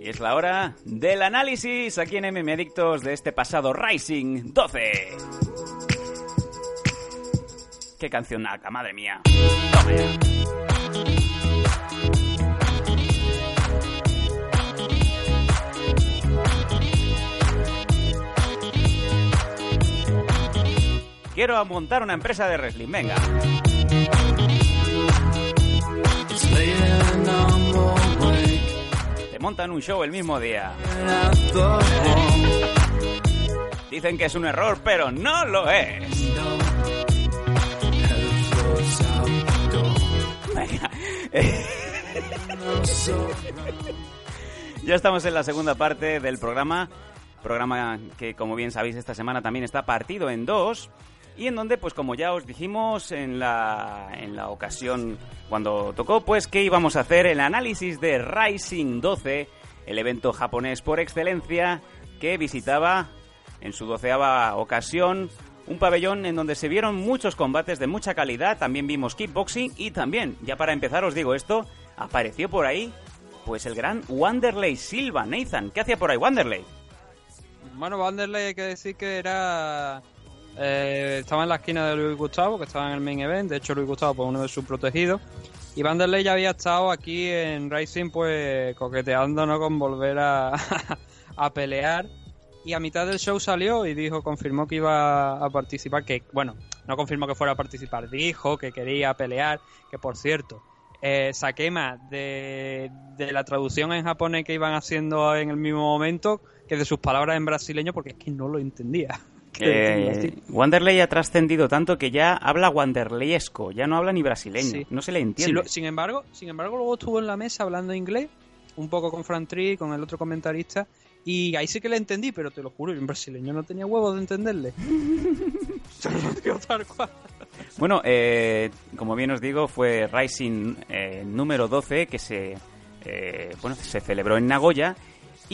Y es la hora del análisis aquí en MM Adictos de este pasado Rising 12. ¡Qué canción naca, madre mía! Quiero montar una empresa de wrestling, venga. Te montan un show el mismo día. Dicen que es un error, pero no lo es. Venga. ya estamos en la segunda parte del programa. Programa que, como bien sabéis, esta semana también está partido en dos. Y en donde, pues como ya os dijimos en la, en la ocasión cuando tocó, pues que íbamos a hacer el análisis de Rising 12, el evento japonés por excelencia que visitaba en su doceava ocasión un pabellón en donde se vieron muchos combates de mucha calidad, también vimos kickboxing y también, ya para empezar os digo esto, apareció por ahí pues el gran Wanderlei Silva, Nathan, ¿qué hacía por ahí Wanderlei? Bueno, Wanderlei hay que decir que era eh, estaba en la esquina de Luis Gustavo, que estaba en el main event. De hecho, Luis Gustavo fue uno de sus protegidos. Y Vanderlei ya había estado aquí en Rising, pues coqueteando ¿no? con volver a, a pelear. Y a mitad del show salió y dijo, confirmó que iba a participar. Que, bueno, no confirmó que fuera a participar, dijo que quería pelear. Que por cierto, eh, más de, de la traducción en japonés que iban haciendo en el mismo momento que de sus palabras en brasileño, porque es que no lo entendía. Eh, Wanderlei ha trascendido tanto que ya habla wanderleyesco, ya no habla ni brasileño, Sí. no se le entiende. sin embargo, sin embargo, luego estuvo en la mesa hablando inglés, un poco con Fran Tree, con el otro comentarista, y ahí sí que le entendí, pero te lo juro, yo en brasileño no tenía huevos de entenderle. Bueno, eh, como bien os digo, fue Rising eh, número 12 que se, eh, bueno, se celebró en Nagoya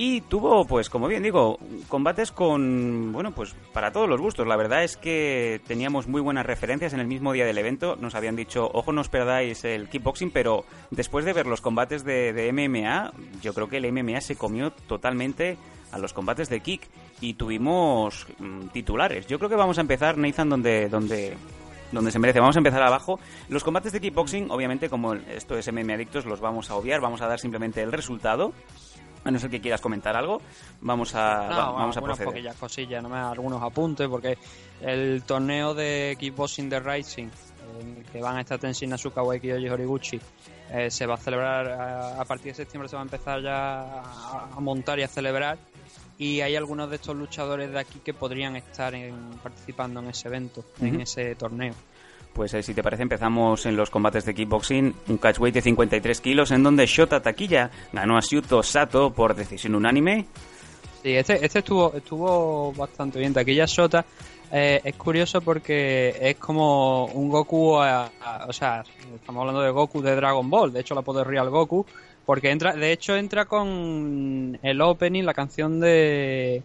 y tuvo, pues como bien digo, combates con, bueno, pues para todos los gustos. La verdad es que teníamos muy buenas referencias en el mismo día del evento. Nos habían dicho, ojo, no os perdáis el kickboxing, pero después de ver los combates de, de MMA, yo creo que el MMA se comió totalmente a los combates de kick y tuvimos mm, titulares. Yo creo que vamos a empezar, Nathan, donde, donde, donde se merece. Vamos a empezar abajo. Los combates de kickboxing, obviamente, como esto es MMA Adictos, los vamos a obviar. Vamos a dar simplemente el resultado. A no ser que quieras comentar algo, vamos a, No, va- vamos a proceder. poquillas cosillas, no me algunos apuntes, porque el torneo de kickboxing de Rising, en el que van a estar Tenshin Nasukawa y Kiyoshi Horiguchi, eh, se va a celebrar a, a partir de septiembre, se va a empezar ya a, a montar y a celebrar. Y hay algunos de estos luchadores de aquí que podrían estar en- participando en ese evento, en ese torneo. Pues eh, si te parece empezamos en los combates de kickboxing, un catchweight de 53 kilos en donde Shota Taquilla ganó a Shuto Sato por decisión unánime. Sí, este, este estuvo, estuvo bastante bien. Taquilla Sota eh, es curioso porque es como un Goku, a- o sea, estamos hablando de Goku de Dragon Ball, de hecho la puedo Real Goku, porque entra, de hecho entra con el opening, la canción de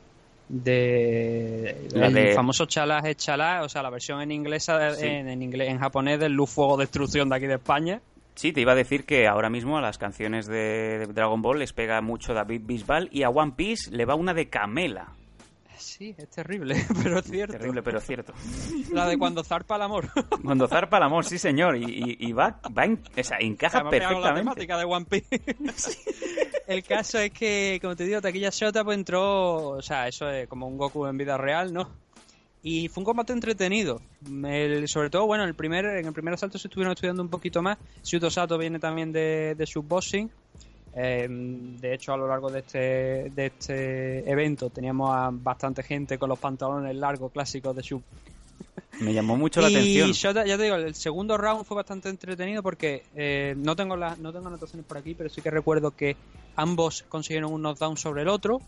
de La el de- famoso Chalá es Chalá, o sea, la versión en inglesa Sí. en, en inglés en japonés del Luz Fuego Destrucción de aquí de España. Sí, te iba a decir que ahora mismo a las canciones de Dragon Ball les pega mucho David Bisbal y a One Piece le va una de Camela. Sí, es terrible, pero es cierto. Terrible, pero cierto. La de cuando zarpa el amor. Cuando zarpa el amor, sí señor, y, y- y va, va en- o sea, encaja Además, me hago la perfectamente. temática de One Piece. El caso es que, como te digo, Taquilla Shota pues entró, o sea, eso es como un Goku en vida real, ¿no? Y fue un combate entretenido. El- sobre todo, bueno, el primer, en el primer asalto se estuvieron estudiando un poquito más. Shuto Sato viene también de, de shootboxing. Eh, de hecho, a lo largo de este, de este evento teníamos a bastante gente con los pantalones largos clásicos de shoot Me llamó mucho la y atención. Shota, ya te digo, el segundo round fue bastante entretenido porque eh, no tengo las no tengo anotaciones por aquí, pero sí que recuerdo que ambos consiguieron un knockdown sobre el otro.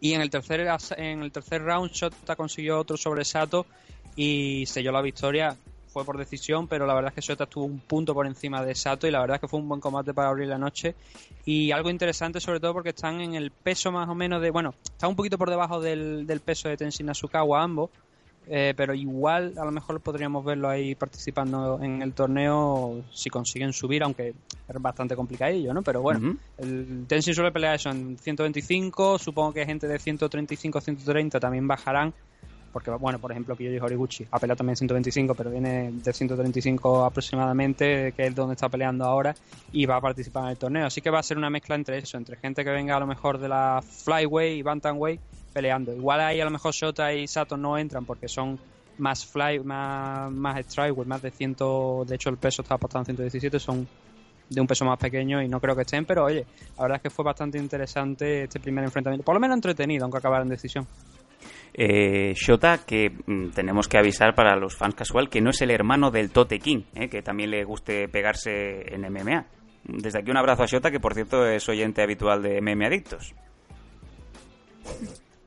Y en el tercer en el tercer round Shota consiguió otro sobre Sato y selló la victoria. Fue por decisión, pero la verdad es que Shota estuvo un punto por encima de Sato y la verdad es que fue un buen combate para abrir la noche. Y algo interesante sobre todo porque están en el peso más o menos de... Bueno, están un poquito por debajo del, del peso de Tenshin Nasukawa ambos, eh, pero igual a lo mejor podríamos verlo ahí participando en el torneo si consiguen subir, aunque es bastante complicadillo, ¿no? Pero bueno, el Tenzin suele pelear eso en 125, supongo que gente de 135, 130 también bajarán, porque bueno, por ejemplo, Kiyoshi Horiguchi ha peleado también 125, pero viene de 135 aproximadamente, que es donde está peleando ahora, y va a participar en el torneo. Así que va a ser una mezcla entre eso, entre gente que venga a lo mejor de la Flyway y Bantamweight peleando. Igual ahí a lo mejor Shota y Sato no entran porque son más fly, más, más más de 100, de hecho el peso está apostado en 117, son de un peso más pequeño y no creo que estén, pero oye, la verdad es que fue bastante interesante este primer enfrentamiento, por lo menos entretenido, aunque acabara en decisión. Eh, Shota, que mm, tenemos que avisar para los fans casual que no es el hermano del Tote King, eh, que también le guste pegarse en MMA. Desde aquí un abrazo a Shota, que por cierto es oyente habitual de MMA Adictos.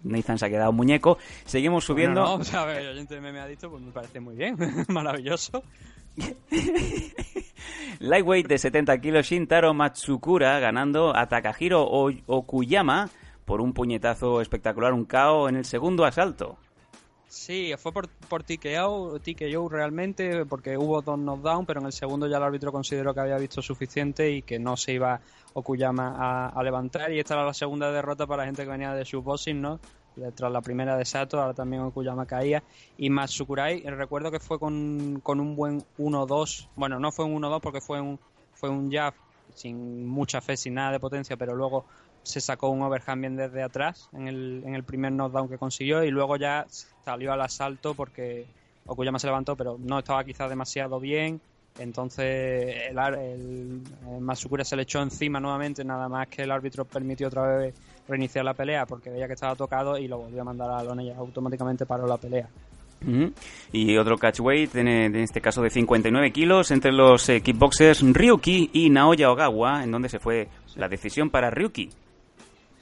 Nathan se ha quedado muñeco. Seguimos subiendo. No, no, o sea, a ver, oyente me ha dicho, pues me parece muy bien, maravilloso. Lightweight de 70 kilos, Shintaro Matsukura ganando a Takahiro Okuyama por un puñetazo espectacular, un KO en el segundo asalto. Sí, fue por, por TKO, TKO realmente, porque hubo dos knockdowns, pero en el segundo ya el árbitro consideró que había visto suficiente y que no se iba Okuyama a, levantar. Y esta era la segunda derrota para la gente que venía de boxing, ¿no? Tras la primera de Sato, ahora también Okuyama caía. Y Matsukurai, recuerdo que fue con, con un buen 1-2. Bueno, no fue un 1-2 porque fue un, fue un jab sin mucha fe, sin nada de potencia, pero luego se sacó un overhand bien desde atrás en el, en el primer knockdown que consiguió y luego ya salió al asalto porque Okuyama se levantó pero no estaba quizás demasiado bien. Entonces el, el, Masukura se le echó encima nuevamente nada más que el árbitro permitió otra vez reiniciar la pelea porque veía que estaba tocado y lo volvió a mandar a la lona y automáticamente paró la pelea. Y otro catchweight, en, en, este caso de 59 kilos, entre los eh, kickboxers Ryuki y Naoya Ogawa, en donde se fue la decisión para Ryuki.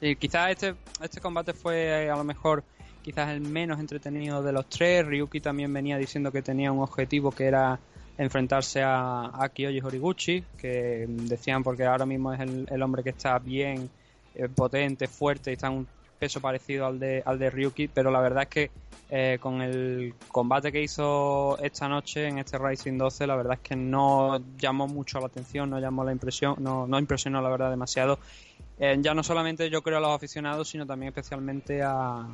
Sí, quizás este, este combate fue eh, a lo mejor quizás el menos entretenido de los tres. Ryuki también venía diciendo que tenía un objetivo que era enfrentarse a, a Kiyoshi Horiguchi, que decían porque ahora mismo es el, hombre que está bien eh, potente, fuerte y está en un peso parecido al de, al de Ryuki, pero la verdad es que eh, con el combate que hizo esta noche en este Rising 12, la verdad es que no llamó mucho la atención, no llamó la impresión, no, no impresionó la verdad demasiado eh, ya no solamente yo creo a los aficionados, sino también especialmente a,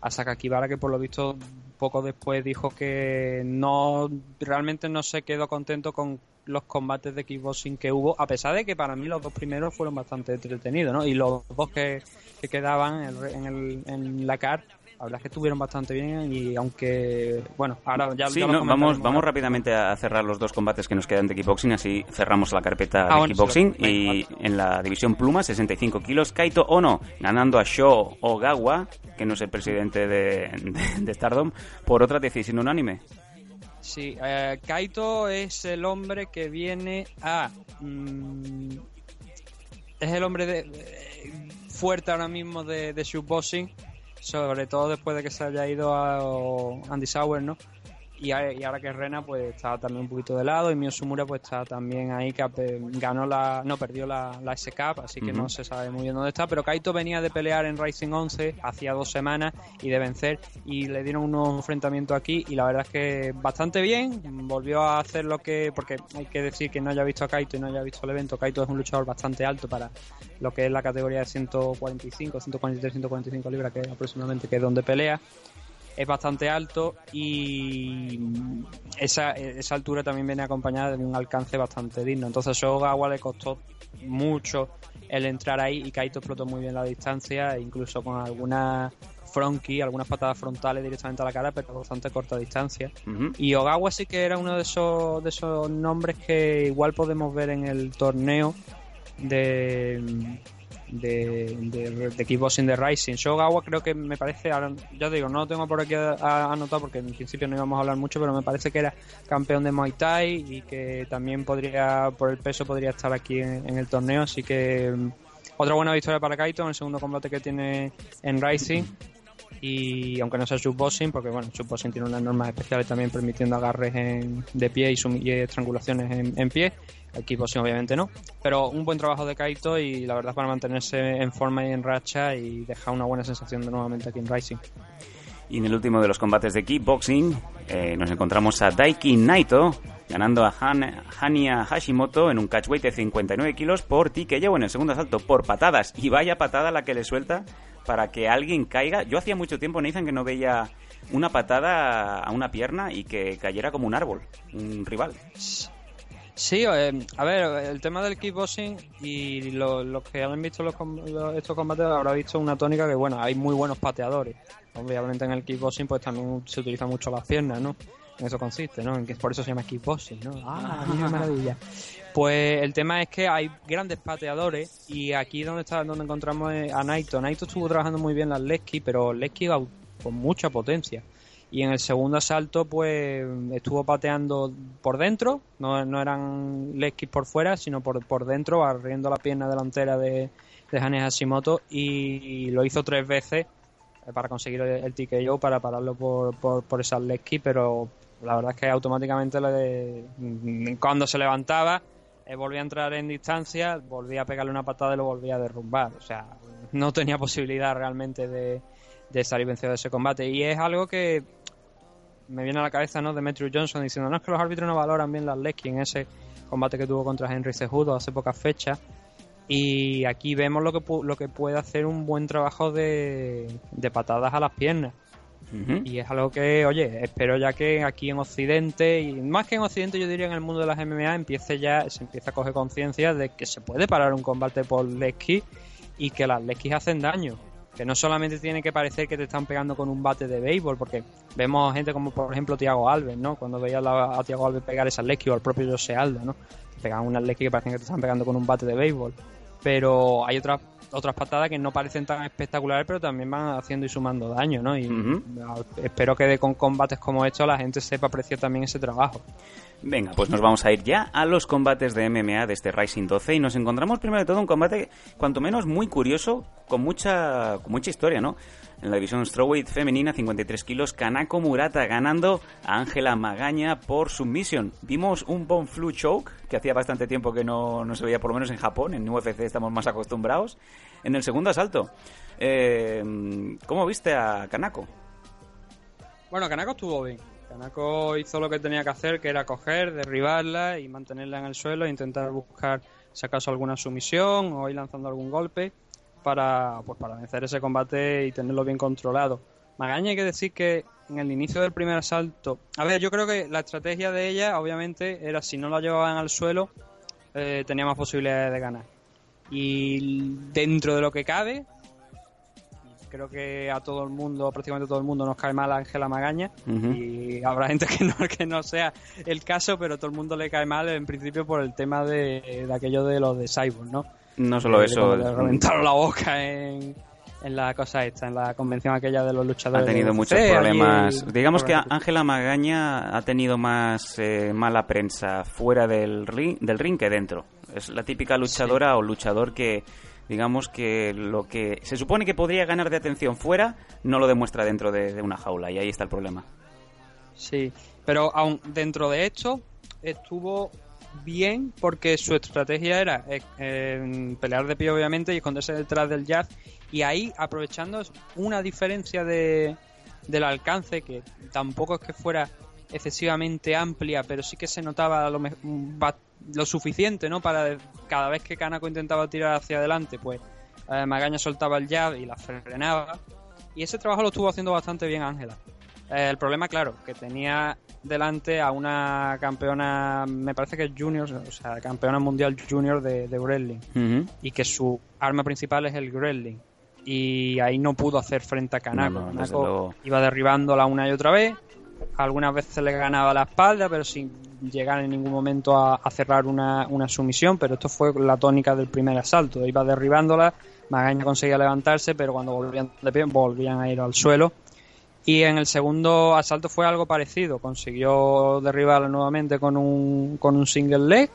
a Sakakibara, que por lo visto poco después dijo que no realmente no se quedó contento con los combates de kickboxing que hubo, a pesar de que para mí los dos primeros fueron bastante entretenidos, ¿no? Y los dos que, que quedaban en, el, en la CAR la verdad es que estuvieron bastante bien y aunque, bueno, ahora ya, sí, vamos, vamos rápidamente a cerrar los dos combates que nos quedan de kickboxing, así cerramos la carpeta ah, de kickboxing. y en la división pluma, 65 kilos, Kaito Ono ganando a Sho Ogawa, que no es el presidente de, de, Stardom, por otra decisión unánime. Sí, eh, Kaito es el hombre que viene a... Mm, es el hombre de, fuerte ahora mismo de, de shootboxing sobre todo después de que se haya ido a Andy Sauer, ¿no? Y, ahora que Rena pues está también un poquito de lado y Mio Sumura pues está también ahí que ganó la no perdió la, la S-Cup así que no se sabe muy bien dónde está pero Kaito venía de pelear en Rising 11 hacía dos semanas y de vencer y le dieron un nuevo enfrentamiento aquí y la verdad es que bastante bien volvió a hacer lo que porque hay que decir que no haya visto a Kaito y no haya visto el evento Kaito es un luchador bastante alto para lo que es la categoría de 145 143 145 libras que aproximadamente que es donde pelea es bastante alto y esa, esa altura también viene acompañada de un alcance bastante digno. Entonces a Ogawa le costó mucho el entrar ahí y Kaito explotó muy bien la distancia, incluso con algunas fronky, algunas patadas frontales directamente a la cara, pero a bastante corta distancia. Y Ogawa sí que era uno de esos, de esos nombres que igual podemos ver en el torneo de de, de, de Kickboxing de Rising. Shogawa creo que me parece, ya digo, no lo tengo por aquí anotado porque en principio no íbamos a hablar mucho, pero me parece que era campeón de Muay Thai y que también podría, por el peso, podría estar aquí en, el torneo. Así que mm, otra buena victoria para Kaito en el segundo combate que tiene en Rising. Y aunque no sea shootboxing, porque bueno, shootboxing tiene unas normas especiales también permitiendo agarres de pie y, y estrangulaciones en, pie equipo sí, obviamente no. Pero un buen trabajo de Kaito y la verdad para mantenerse en forma y en racha y dejar una buena sensación de nuevamente aquí en Rising. Y en el último de los combates de kickboxing eh, nos encontramos a Daiki Naito ganando a Hania Hashimoto en un catchweight de 59 kilos por TKO en el segundo asalto por patadas. Y vaya patada la que le suelta para que alguien caiga. Yo hacía mucho tiempo, Nathan, que no veía una patada a una pierna y que cayera como un árbol, un rival. Sí, eh, a ver, el tema del kickboxing y los que han visto los, estos combates habrá visto una tónica que, bueno, hay muy buenos pateadores. Obviamente en el kickboxing pues también se utilizan mucho las piernas, ¿no? En eso consiste, ¿no? Por eso se llama kickboxing, ¿no? Ah, qué maravilla. Pues el tema es que hay grandes pateadores y aquí donde está donde encontramos a Naito. Naito estuvo trabajando muy bien las Lesky, pero Lesky con mucha potencia y en el segundo asalto pues estuvo pateando por dentro, no, no eran Lesky por fuera, sino por, por dentro, barriendo la pierna delantera de, de Hane Hashimoto y, lo hizo tres veces eh, para conseguir el, el para pararlo por, por, por esas Lesky, pero la verdad es que automáticamente le, cuando se levantaba eh, volvía a entrar en distancia, volvía a pegarle una patada y lo volvía a derrumbar, o sea, no tenía posibilidad realmente de, de salir vencido de ese combate y es algo que me viene a la cabeza, ¿no? Demetrius Johnson diciendo, no es que los árbitros no valoran bien las Lesky en ese combate que tuvo contra Henry Cejudo hace pocas fechas. Y aquí vemos lo que, lo que puede hacer un buen trabajo de, de patadas a las piernas. Y es algo que, oye, espero ya que aquí en Occidente, y más que en Occidente, yo diría en el mundo de las MMA, empiece ya, se empieza a coger conciencia de que se puede parar un combate por Lesky y que las Lesky hacen daño que no solamente tiene que parecer que te están pegando con un bate de béisbol, porque vemos gente como por ejemplo Tiago Alves, ¿no? Cuando veía a Tiago Alves pegar esa Lecky o al propio José Aldo, ¿no? pegaban unas Lecky que parecen que te están pegando con un bate de béisbol. Pero hay otras otras patadas que no parecen tan espectaculares, pero también van haciendo y sumando daño, ¿no? Y espero que con combates como estos la gente sepa apreciar también ese trabajo. Venga, pues nos vamos a ir ya a los combates de MMA de este Rising 12 y nos encontramos primero de todo un combate cuanto menos muy curioso, con mucha, con mucha historia, ¿no? En la división strawweight femenina, 53 kilos, Kanako Murata ganando a Ángela Magaña por submission. Vimos un Bon Flu Choke, que hacía bastante tiempo que no, no, se veía, por lo menos en Japón, en UFC estamos más acostumbrados, en el segundo asalto. Eh, ¿Cómo viste a Kanako? Bueno, Kanako estuvo bien Kanako hizo lo que tenía que hacer, que era coger, derribarla y mantenerla en el suelo e intentar buscar, si acaso, alguna sumisión o ir lanzando algún golpe para, pues, para vencer ese combate y tenerlo bien controlado. Magaña hay que decir que en el inicio del primer asalto... A ver, yo creo que la estrategia de ella, obviamente, era si no la llevaban al suelo, eh, tenía más posibilidades de ganar. Y dentro de lo que cabe, creo que a todo el mundo, prácticamente todo el mundo nos cae mal a Ángela Magaña y habrá gente que no, que no sea el caso, pero todo el mundo le cae mal en principio por el tema de, aquello de los de Cyborg, ¿no? No solo eso. Le reventaron la boca en, en la cosa esta, en la convención aquella de los luchadores. Ha tenido muchos problemas. Digamos que Ángela Magaña ha tenido más eh, mala prensa fuera del ring, del ring que dentro. Es la típica luchadora o luchador que digamos que lo que se supone que podría ganar de atención fuera no lo demuestra dentro de, una jaula y ahí está el problema. Sí, pero aún dentro de esto estuvo bien porque su estrategia era eh, pelear de pie obviamente y esconderse detrás del jazz y ahí aprovechando una diferencia de, del alcance que tampoco es que fuera excesivamente amplia pero sí que se notaba lo, lo suficiente, ¿no? Para cada vez que Kanako intentaba tirar hacia adelante, pues eh, Magaña soltaba el jab y la frenaba. Y ese trabajo lo estuvo haciendo bastante bien Ángela. Eh, el problema, claro, que tenía delante a una campeona, me parece que es junior, o sea, campeona mundial junior de, de wrestling. Y que su arma principal es el wrestling. Y ahí no pudo hacer frente a Kanako. Kanako iba derribándola una y otra vez. Algunas veces le ganaba la espalda, pero sin llegar en ningún momento a, cerrar una, sumisión, pero esto fue la tónica del primer asalto. Iba derribándola, Magaña conseguía levantarse, pero cuando volvían de pie volvían a ir al suelo. Y en el segundo asalto fue algo parecido. Consiguió derribarla nuevamente con un, con un single leg,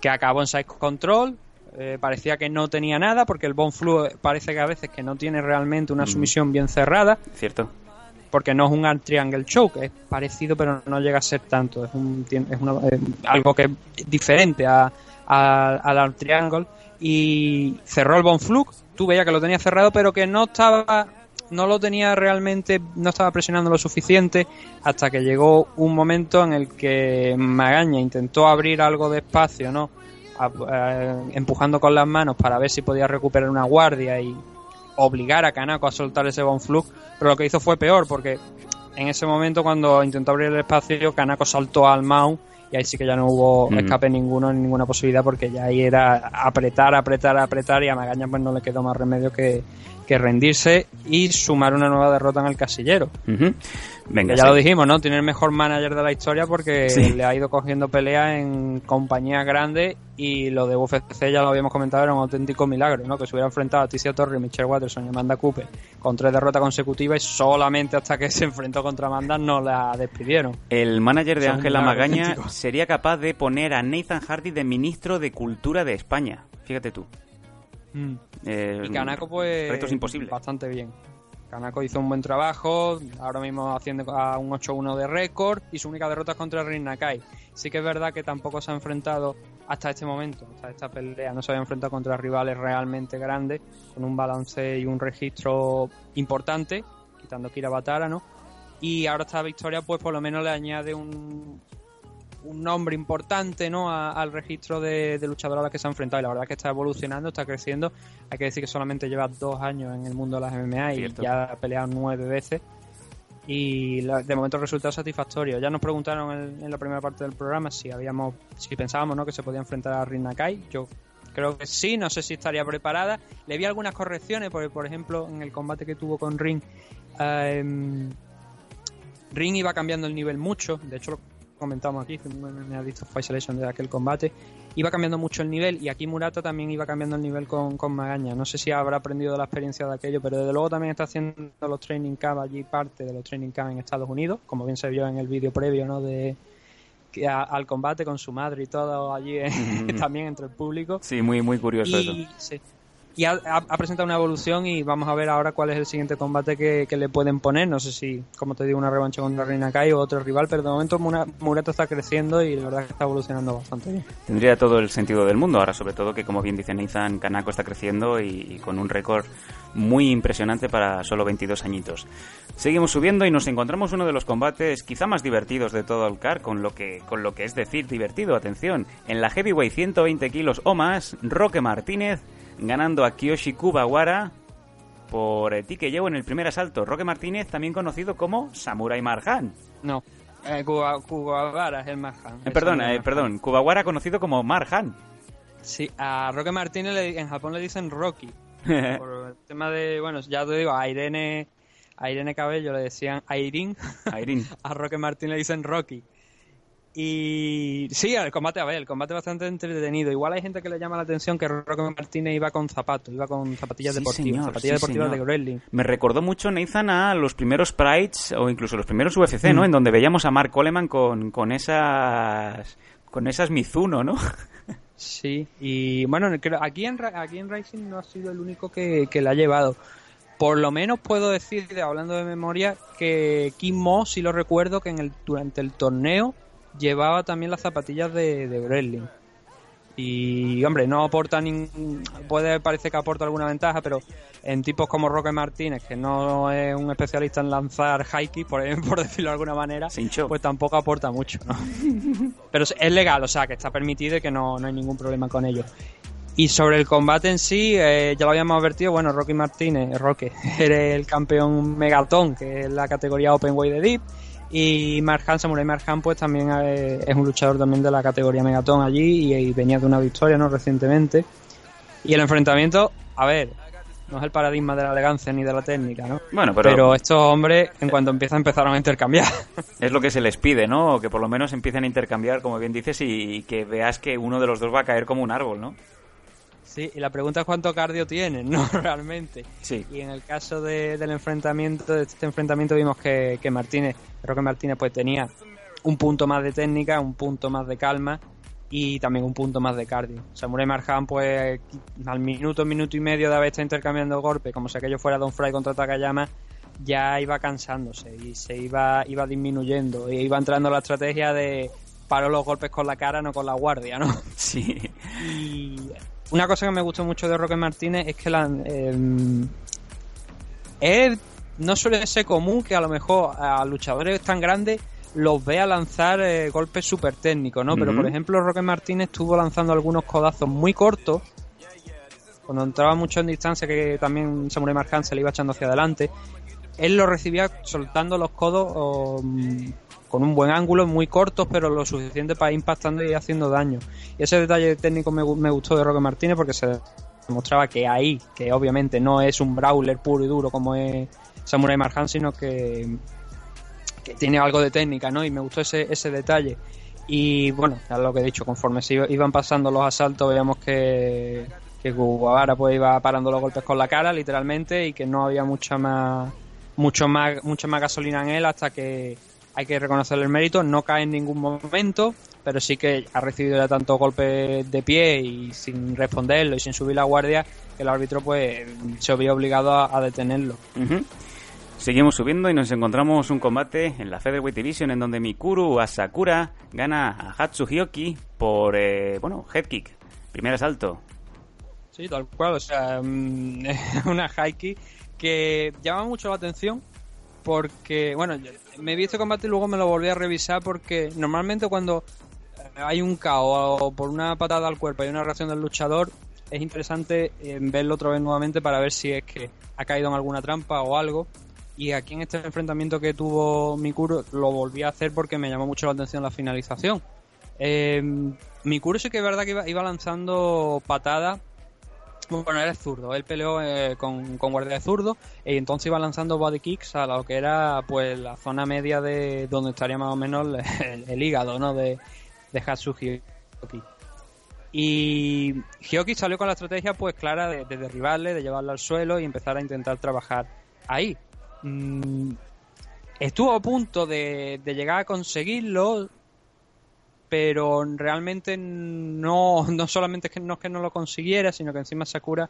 que acabó en side control. Eh, parecía que no tenía nada, porque el Bon Flu parece que a veces que no tiene realmente una mm. sumisión bien cerrada. Cierto porque no es un triangle choke, es parecido pero no llega a ser tanto, es, un, es algo que es diferente a, al triangle y cerró el Bonfluk, tú veías que lo tenía cerrado pero que no estaba no lo tenía realmente, no estaba presionando lo suficiente hasta que llegó un momento en el que Magaña intentó abrir algo de espacio, ¿no? empujando con las manos para ver si podía recuperar una guardia y obligar a Kanako a soltar ese Bonflug, pero lo que hizo fue peor porque en ese momento cuando intentó abrir el espacio Kanako saltó al Mau y ahí sí que ya no hubo escape ninguno, ninguna posibilidad, porque ya ahí era apretar, apretar, apretar, y a Magaña pues no le quedó más remedio que, que rendirse y sumar una nueva derrota en el casillero. Venga, ya lo dijimos, ¿no? Tiene el mejor manager de la historia porque le ha ido cogiendo pelea en compañías grandes y lo de UFC ya lo habíamos comentado, era un auténtico milagro, ¿no? Que se hubiera enfrentado a Ticia Torre, Michelle Watterson y Amanda Cooper con tres derrotas consecutivas y solamente hasta que se enfrentó contra Amanda no la despidieron. El manager de Ángela Magaña sería capaz de poner a Nathan Hardy de ministro de Cultura de España. Fíjate tú. Mm. Eh, y Kanako, pues. Bastante bien. Kanako hizo un buen trabajo, ahora mismo haciendo a un 8-1 de récord y su única derrota es contra Rin Nakai. Sí que es verdad que tampoco se ha enfrentado hasta este momento, hasta esta pelea, no se había enfrentado contra rivales realmente grandes, con un balance y un registro importante, quitando Kira Batara, ¿no? Y ahora esta victoria, pues por lo menos le añade un, un nombre importante ¿no? al registro de, de luchadores a los que se ha enfrentado y la verdad es que está evolucionando, está creciendo. Hay que decir que solamente lleva dos años en el mundo de las MMA y ya ha peleado nueve veces y de momento el resultado satisfactorio. Ya nos preguntaron en, la primera parte del programa si habíamos, si pensábamos ¿no? que se podía enfrentar a Rin Nakai. Yo creo que sí, no sé si estaría preparada. Le vi algunas correcciones, porque por ejemplo en el combate que tuvo con Ring, eh, Ring iba cambiando el nivel mucho. De hecho, comentamos aquí, me ha visto Fight de aquel combate, iba cambiando mucho el nivel y aquí Murata también iba cambiando el nivel con, con Magaña. No sé si habrá aprendido la experiencia de aquello, pero desde luego también está haciendo los training camp allí, parte de los training camp en Estados Unidos, como bien se vio en el vídeo previo ¿no? de al combate con su madre y todo allí también entre el público. Sí, muy, muy curioso eso. Sí y ha, presentado una evolución y vamos a ver ahora cuál es el siguiente combate que, le pueden poner. No sé si, como te digo, una revancha contra Reina Kai o otro rival, pero de momento Murato está creciendo y la verdad que está evolucionando bastante bien. Tendría todo el sentido del mundo ahora, sobre todo que, como bien dice Nathan, Kanako está creciendo y, con un récord muy impresionante para solo 22 añitos. Seguimos subiendo y nos encontramos uno de los combates quizá más divertidos de todo el CAR, con lo que, con lo que es decir divertido, atención. En la Heavyweight 120 kilos o más, Roque Martínez ganando a Kiyoshi Kubawara por el que llevo en el primer asalto. Roque Martínez, también conocido como Samurai Marjan. No, eh, Kubawara es el Marjan. Eh, perdón, eh, perdón, Kubawara conocido como Marjan. Sí, a Roque Martínez en Japón le dicen Rocky. por el tema de, bueno, ya te digo, a Irene, a Irene Cabello le decían Airin. Airin. a Roque Martínez le dicen Rocky. Y sí, el combate, a ver, el combate bastante entretenido. Igual hay gente que le llama la atención que Roque Martínez iba con zapatos, iba con zapatillas deportivas, zapatillas deportivas de Grelling. Me recordó mucho Nathan a los primeros Prides o incluso los primeros UFC, ¿no? Mm. En donde veíamos a Mark Coleman con, con esas con esas Mizuno, ¿no? Sí, y bueno, aquí en, aquí en Racing no ha sido el único que, que la ha llevado. Por lo menos puedo decir, hablando de memoria, que Kim Mo, si lo recuerdo, que en el, durante el torneo llevaba también las zapatillas de, de Y, hombre, no aporta ningún. Puede parecer que aporta alguna ventaja, pero en tipos como Roque Martínez, que no es un especialista en lanzar high por, por decirlo de alguna manera, pues tampoco aporta mucho, ¿no? pero es legal, o sea, que está permitido y que no, no hay ningún problema con ello. Y sobre el combate en sí, eh, ya lo habíamos advertido, bueno, Rocky Martínez, Roque, eres el campeón Megatón, que es la categoría Openweight de Deep y Marjan, Samurai Marjan, pues también eh, es un luchador también de la categoría Megaton allí y, venía de una victoria, ¿no? Recientemente. Y el enfrentamiento, a ver, no es el paradigma de la elegancia ni de la técnica, ¿no? Bueno, pero... Pero estos hombres, en cuanto empiezan, empezaron a intercambiar. Es lo que se les pide, ¿no? Que por lo menos empiecen a intercambiar, como bien dices, y que veas que uno de los dos va a caer como un árbol, ¿no? Sí, y la pregunta es cuánto cardio tienen, ¿no? Realmente. Sí. Y en el caso del enfrentamiento, de este enfrentamiento vimos que, que Martínez, creo que Martínez pues tenía un punto más de técnica, un punto más de calma y también un punto más de cardio. Samurai Marjan pues al minuto, minuto y medio de haber estado intercambiando golpes, como si aquello fuera Don Fry contra Takayama, ya iba cansándose y se iba, iba disminuyendo y iba entrando la estrategia de paro los golpes con la cara, no con la guardia, ¿no? Sí. Y una cosa que me gustó mucho de Roque Martínez es que la, em, no suele ser común que a lo mejor a luchadores tan grandes los vea lanzar eh, golpes súper técnicos, ¿no? Pero por ejemplo, Roque Martínez estuvo lanzando algunos codazos muy cortos. Cuando entraba mucho en distancia, que también Samurai Marjan se le iba echando hacia adelante, él lo recibía soltando los codos mm, con un buen ángulo, muy cortos, pero lo suficiente para ir impactando y haciendo daño. Y ese detalle técnico me, me gustó de Roque Martínez porque se demostraba que ahí, que obviamente no es un brawler puro y duro como es Samurai Marjan, sino que que tiene algo de técnica, ¿no? Y me gustó ese, ese detalle. Y bueno, ya lo que he dicho, conforme se iban pasando los asaltos, veíamos que, que Guevara pues iba parando los golpes con la cara, literalmente, y que no había mucha más, mucho más, mucha más gasolina en él hasta que hay que reconocerle el mérito, no cae en ningún momento, pero sí que ha recibido ya tantos golpes de pie y sin responderlo y sin subir la guardia, que el árbitro pues se había obligado a, detenerlo. Seguimos subiendo y nos encontramos un combate en la Featherweight Division en donde Mikuru Asakura gana a Hatsuhioki por, eh, bueno, head kick, primer asalto. Sí, tal cual, o sea, mm, una high kick que llama mucho la atención porque, bueno, me vi este combate y luego me lo volví a revisar porque normalmente cuando hay un KO o por una patada al cuerpo y una reacción del luchador, es interesante eh, verlo otra vez nuevamente para ver si es que ha caído en alguna trampa o algo y aquí en este enfrentamiento que tuvo Mikuru lo volví a hacer porque me llamó mucho la atención la finalización. Eh, sí que es verdad que iba, lanzando patadas. Bueno, era zurdo, él peleó eh, con, guardia de zurdo y entonces iba lanzando body kicks a lo que era pues la zona media de donde estaría más o menos el, hígado ¿no? de, de Hatsuki. Y Hyoki salió con la estrategia pues clara de, de derribarle, de llevarlo al suelo y empezar a intentar trabajar ahí. Mm, estuvo a punto de, llegar a conseguirlo, pero realmente no, no solamente es que no, es que no lo consiguiera, sino que encima Sakura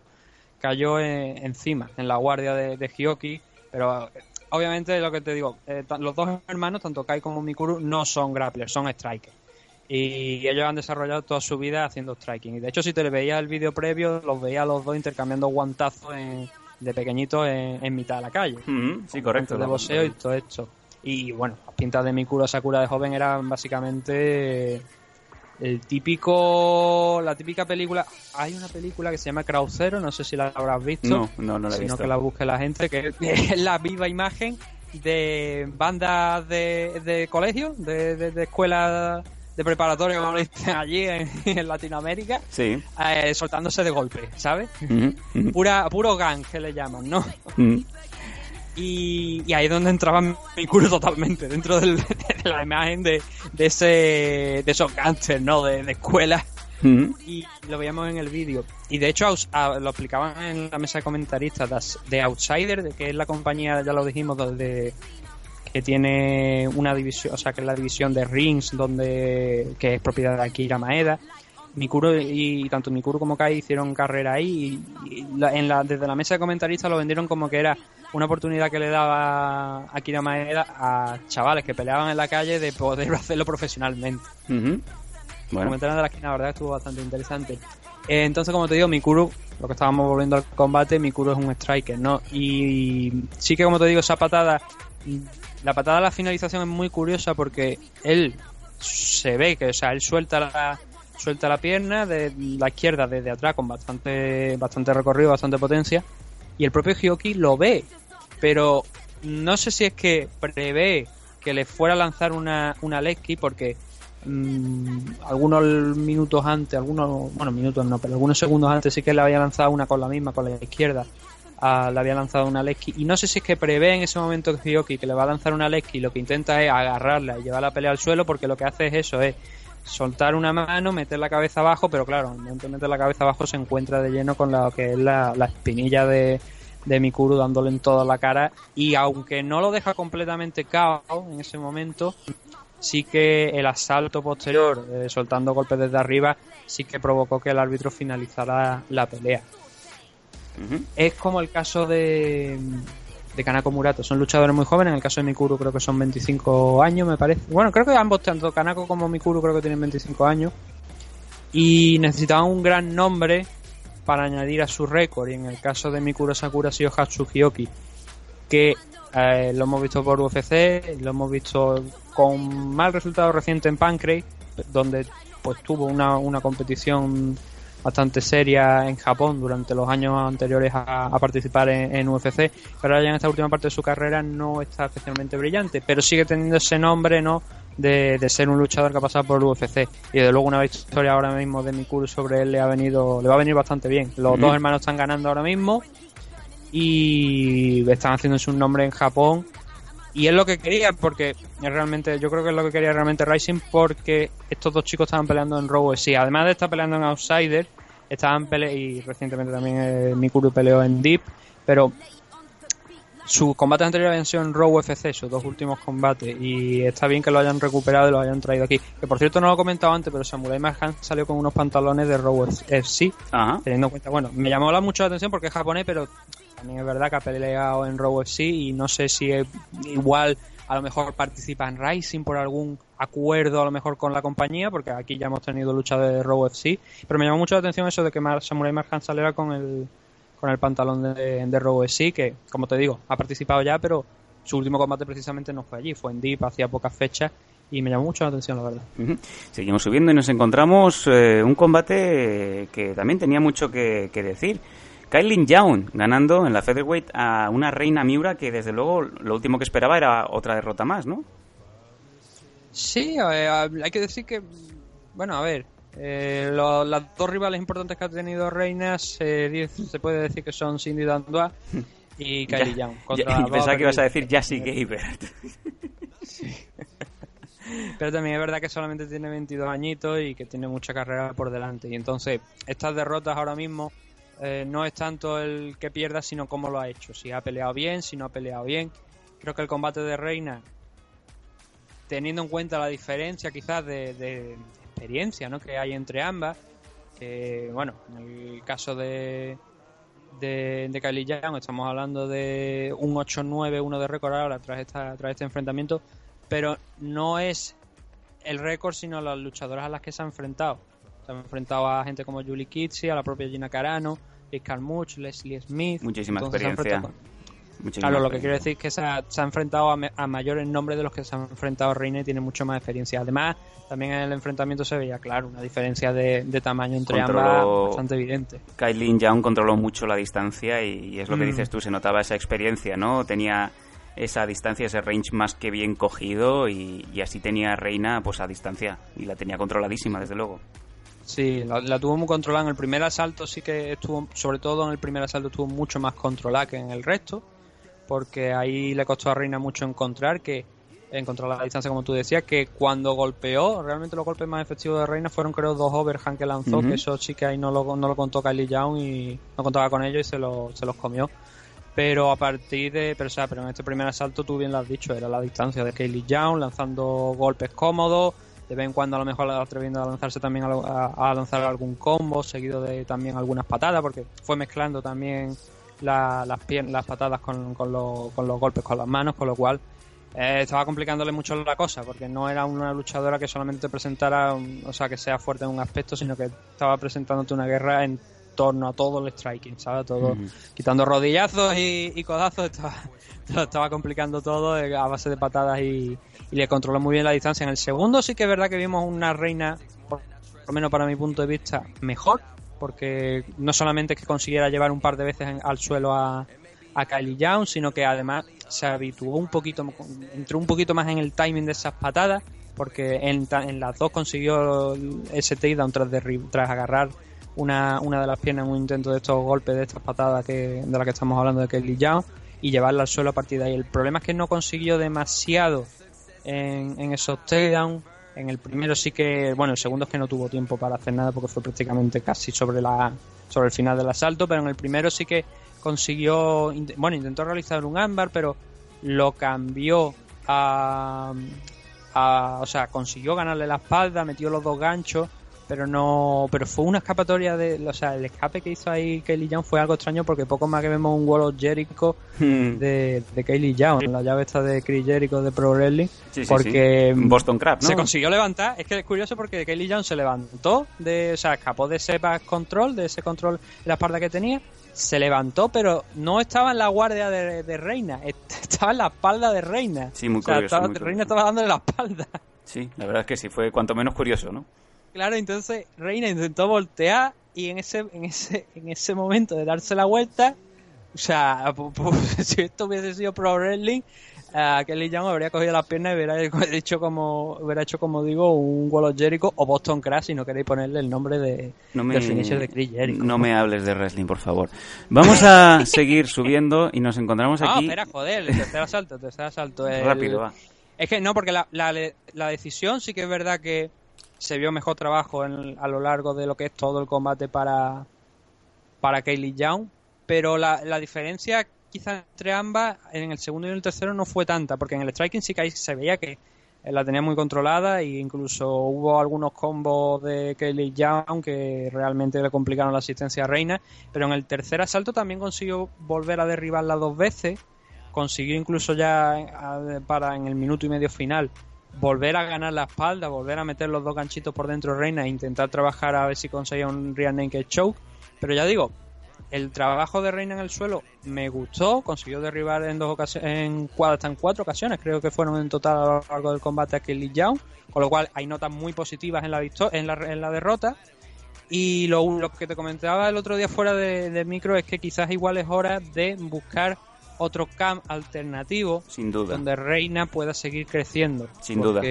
cayó encima, en la guardia de, de Hyoki, pero obviamente lo que te digo, eh, los dos hermanos, tanto Kai como Mikuru, no son grapplers, son strikers. Y ellos han desarrollado toda su vida haciendo striking. Y de hecho, si te veías el vídeo previo, los veía los dos intercambiando guantazos en, de pequeñito en, mitad de la calle. sí, correcto. De boxeo y todo esto. Y bueno, las pintas de Mikuro Sakura de joven eran básicamente el típico la típica película hay una película que se llama Crucero no sé si la habrás visto no no no la he sino que la busque la gente que es la viva imagen de bandas de, de colegio de, de, de escuelas de preparatorio como allí en, Latinoamérica, sí. Eh, soltándose de golpe, ¿sabes? Pura, puro gang que le llaman, ¿no? Y, ahí es donde entraba mi culo totalmente, dentro de la imagen de, de, ese, de esos gangsters, ¿no? De, de escuela. Y lo veíamos en el vídeo. Y de hecho lo explicaban en la mesa de comentaristas de Outsider, que es la compañía, ya lo dijimos, de, que tiene una división, o sea, que es la división de Rings, donde que es propiedad de Akira Maeda. Mikuro y tanto Mikuro como Kai hicieron carrera ahí y, en la, desde la mesa de comentaristas lo vendieron como que era una oportunidad que le daba Akira Maeda a chavales que peleaban en la calle de poder hacerlo profesionalmente. Bueno. El comentario de la esquina, la verdad, estuvo bastante interesante. Eh, entonces, como te digo, Mikuro, lo que estábamos volviendo al combate, Mikuro es un striker, ¿no? Y sí que, como te digo, esa patada la patada a la finalización es muy curiosa porque él se ve que, o sea, él suelta la, suelta la pierna de la izquierda desde atrás con bastante, bastante recorrido, bastante potencia. Y el propio Hyoki lo ve. Pero no sé si es que prevé que le fuera a lanzar una, una porque mm, algunos minutos antes, algunos, bueno, minutos no, pero algunos segundos antes sí que le había lanzado una con la misma, con la izquierda. Le había lanzado una Leski y no sé si es que prevé en ese momento Hyoki que le va a lanzar una Leski y lo que intenta es agarrarla y llevar la pelea al suelo porque lo que hace es eso, es soltar una mano, meter la cabeza abajo, pero claro, en momento de meter la cabeza abajo se encuentra de lleno con lo que es la, espinilla de, de Mikuru dándole en toda la cara y aunque no lo deja completamente cao en ese momento, sí que el asalto posterior, eh, soltando golpes desde arriba, sí que provocó que el árbitro finalizara la pelea. Es como el caso de, de Kanako Murato. Son luchadores muy jóvenes. En el caso de Mikuru creo que son 25 años, me parece. Bueno, creo que ambos, tanto Kanako como Mikuru, creo que tienen 25 años. Y necesitaban un gran nombre para añadir a su récord. Y en el caso de Mikuru Sakura ha sido Hatsuki Que Eh, lo hemos visto por UFC, lo hemos visto con mal resultado reciente en Pancrase, donde pues tuvo una, una competición bastante seria en Japón durante los años anteriores a, participar en, UFC, pero ya en esta última parte de su carrera no está especialmente brillante, pero sigue teniendo ese nombre, ¿no? De, ser un luchador que ha pasado por UFC y de luego una victoria ahora mismo de Mikuru sobre él le ha venido le va a venir bastante bien. Los dos hermanos están ganando ahora mismo y están haciéndose un nombre en Japón. Y es lo que quería porque realmente yo creo que es lo que quería realmente Rising porque estos dos chicos estaban peleando en Raw sí además de estar peleando en Outsider estaban peleando y recientemente también eh, Mikuru peleó en Deep pero sus combates anteriores habían sido en Raw UFC, sus dos últimos combates, y está bien que lo hayan recuperado y lo hayan traído aquí. Que por cierto no lo he comentado antes, pero Samurai Mahan salió con unos pantalones de Raw FC, teniendo en cuenta, bueno, me llamó mucho la atención porque es japonés, pero también es verdad que ha peleado en Raw FC y no sé si es igual a lo mejor participa en Rising por algún acuerdo a lo mejor con la compañía, porque aquí ya hemos tenido lucha de Raw FC, pero me llamó mucho la atención eso de que Samurai Marhan saliera con el con el pantalón de, de Raw FC, que como te digo, ha participado ya, pero su último combate precisamente no fue allí, fue en Deep hacía pocas fechas y me llamó mucho la atención, la verdad. Seguimos subiendo y nos encontramos eh, un combate que también tenía mucho que, que decir. Kylie Young ganando en la featherweight a una reina Miura que desde luego lo último que esperaba era otra derrota más, ¿no? Sí, hay que decir que, bueno, a ver, eh, las dos rivales importantes que ha tenido Reinas eh, se puede decir que son Cindy Dandois y Kylie Young. pensaba que ibas a decir Jassy Gabert. Pero también es verdad que solamente tiene 22 añitos y que tiene mucha carrera por delante. Y entonces, estas derrotas ahora mismo eh, no es tanto el que pierda, sino cómo lo ha hecho. Si ha peleado bien, si no ha peleado bien. Creo que el combate de Reina, teniendo en cuenta la diferencia quizás de, experiencia ¿no? que hay entre ambas, que bueno, en el caso de, de, de Kylie Young estamos hablando de un 8-9, uno de récord ahora tras, esta, tras este enfrentamiento, pero no es el récord, sino las luchadoras a las que se ha enfrentado. Se ha enfrentado a gente como Julie Kitsi, a la propia Gina Carano, Rick Carmuch, Leslie Smith. Muchísima experiencia. Claro, lo que quiero decir es que se ha, enfrentado a, mayores nombres de los que se ha enfrentado Reina y tiene mucho más experiencia. Además, también en el enfrentamiento se veía, claro, una diferencia de, tamaño entre ambas bastante evidente. Kailin Young controló mucho la distancia y, es lo que mm. dices tú, se notaba esa experiencia, ¿no? Tenía esa distancia, ese range más que bien cogido y, y así tenía Reina pues a distancia y la tenía controladísima, desde luego. Sí, la, tuvo muy controlada. En el primer asalto sí que estuvo, sobre todo en el primer asalto estuvo mucho más controlada que en el resto, porque ahí le costó a Reina mucho encontrar que encontrar la distancia como tú decías, que cuando golpeó, realmente los golpes más efectivos de Reina fueron creo dos overhand que lanzó, que eso sí que ahí no lo, no lo contó Kylie Young y no contaba con ellos y se, lo, se los comió. Pero a partir de, pero, o sea, pero en este primer asalto tú bien lo has dicho, era la distancia de Kylie Young lanzando golpes cómodos, de vez en cuando a lo mejor atreviendo a lanzarse también a, lanzar algún combo, seguido de también algunas patadas, porque fue mezclando también las, las patadas con, con, los golpes con las manos, con lo cual eh, estaba complicándole mucho la cosa, porque no era una luchadora que solamente presentara, o sea, que sea fuerte en un aspecto, sino que estaba presentándote una guerra en torno a todo el striking, ¿sabes? Todo, quitando rodillazos y, codazos, estaba, estaba complicando todo eh, a base de patadas y, y le controló muy bien la distancia. En el segundo sí que es verdad que vimos una reina, por lo menos para mi punto de vista, mejor, porque no solamente que consiguiera llevar un par de veces al suelo a, a Kylie Young, sino que además se habituó un poquito, entró un poquito más en el timing de esas patadas, porque en, en las dos consiguió ese takedown tras, tras agarrar una, una de las piernas en un intento de estos golpes, de estas patadas que, de la que estamos hablando de Kylie Young, y llevarla al suelo a partir de ahí. El problema es que no consiguió demasiado en, esos takedowns. En el primero sí que, bueno, el segundo es que no tuvo tiempo para hacer nada porque fue prácticamente casi sobre la sobre el final del asalto, pero en el primero sí que consiguió, bueno, intentó realizar un ámbar, pero lo cambió a, a, o sea, consiguió ganarle la espalda, metió los dos ganchos pero no pero fue una escapatoria de o sea el escape que hizo ahí Kelly Young fue algo extraño porque poco más que vemos un Wall of Jericho hmm. de, de Kelly Young la llave esta de Chris Jericho de Pro Wrestling porque Boston Crab se consiguió levantar es que es curioso porque Kelly Young se levantó de o sea escapó de ese back control de ese control en la espalda que tenía se levantó, pero no estaba en la guardia de, Reina, estaba en la espalda de Reina. Sí, muy curioso. Reina estaba dándole la espalda. Sí, la verdad es que sí, fue cuanto menos curioso, ¿no? Claro, entonces Reina intentó voltear y en ese, en ese, en ese momento de darse la vuelta, o sea, si esto hubiese sido Pro Wrestling, a Kelly Young habría cogido la pierna y hubiera hecho como, hubiera hecho como digo, un Wall of Jericho o Boston Crash si no queréis ponerle el nombre de, no del finisher de Chris Jericho. No me hables de wrestling, por favor. Vamos a seguir subiendo y nos encontramos aquí. No, espera, joder, el tercer asalto, el tercer asalto. Rápido, va. Es que no, porque la, la, la decisión sí que es verdad que se vio mejor trabajo en, a lo largo de lo que es todo el combate para, para Kaylee Young, pero la, la diferencia quizá entre ambas en el segundo y en el tercero no fue tanta, porque en el striking sí que se veía que la tenía muy controlada e incluso hubo algunos combos de Kaylee Young que realmente le complicaron la asistencia a Reina, pero en el tercer asalto también consiguió volver a derribarla dos veces, consiguió incluso ya para en el minuto y medio final volver a ganar la espalda, volver a meter los dos ganchitos por dentro de Reina e intentar trabajar a ver si conseguía un Real Naked Choke. Pero ya digo, el trabajo de Reina en el suelo me gustó, consiguió derribar en dos ocasiones, en hasta en cuatro ocasiones, creo que fueron en total a lo largo del combate a Kelly Young, con lo cual hay notas muy positivas en la, en la, en la derrota. Y lo, lo, que te comentaba el otro día fuera de, de micro es que quizás igual es hora de buscar otro camp alternativo Sin duda. donde Reina pueda seguir creciendo. Sin duda.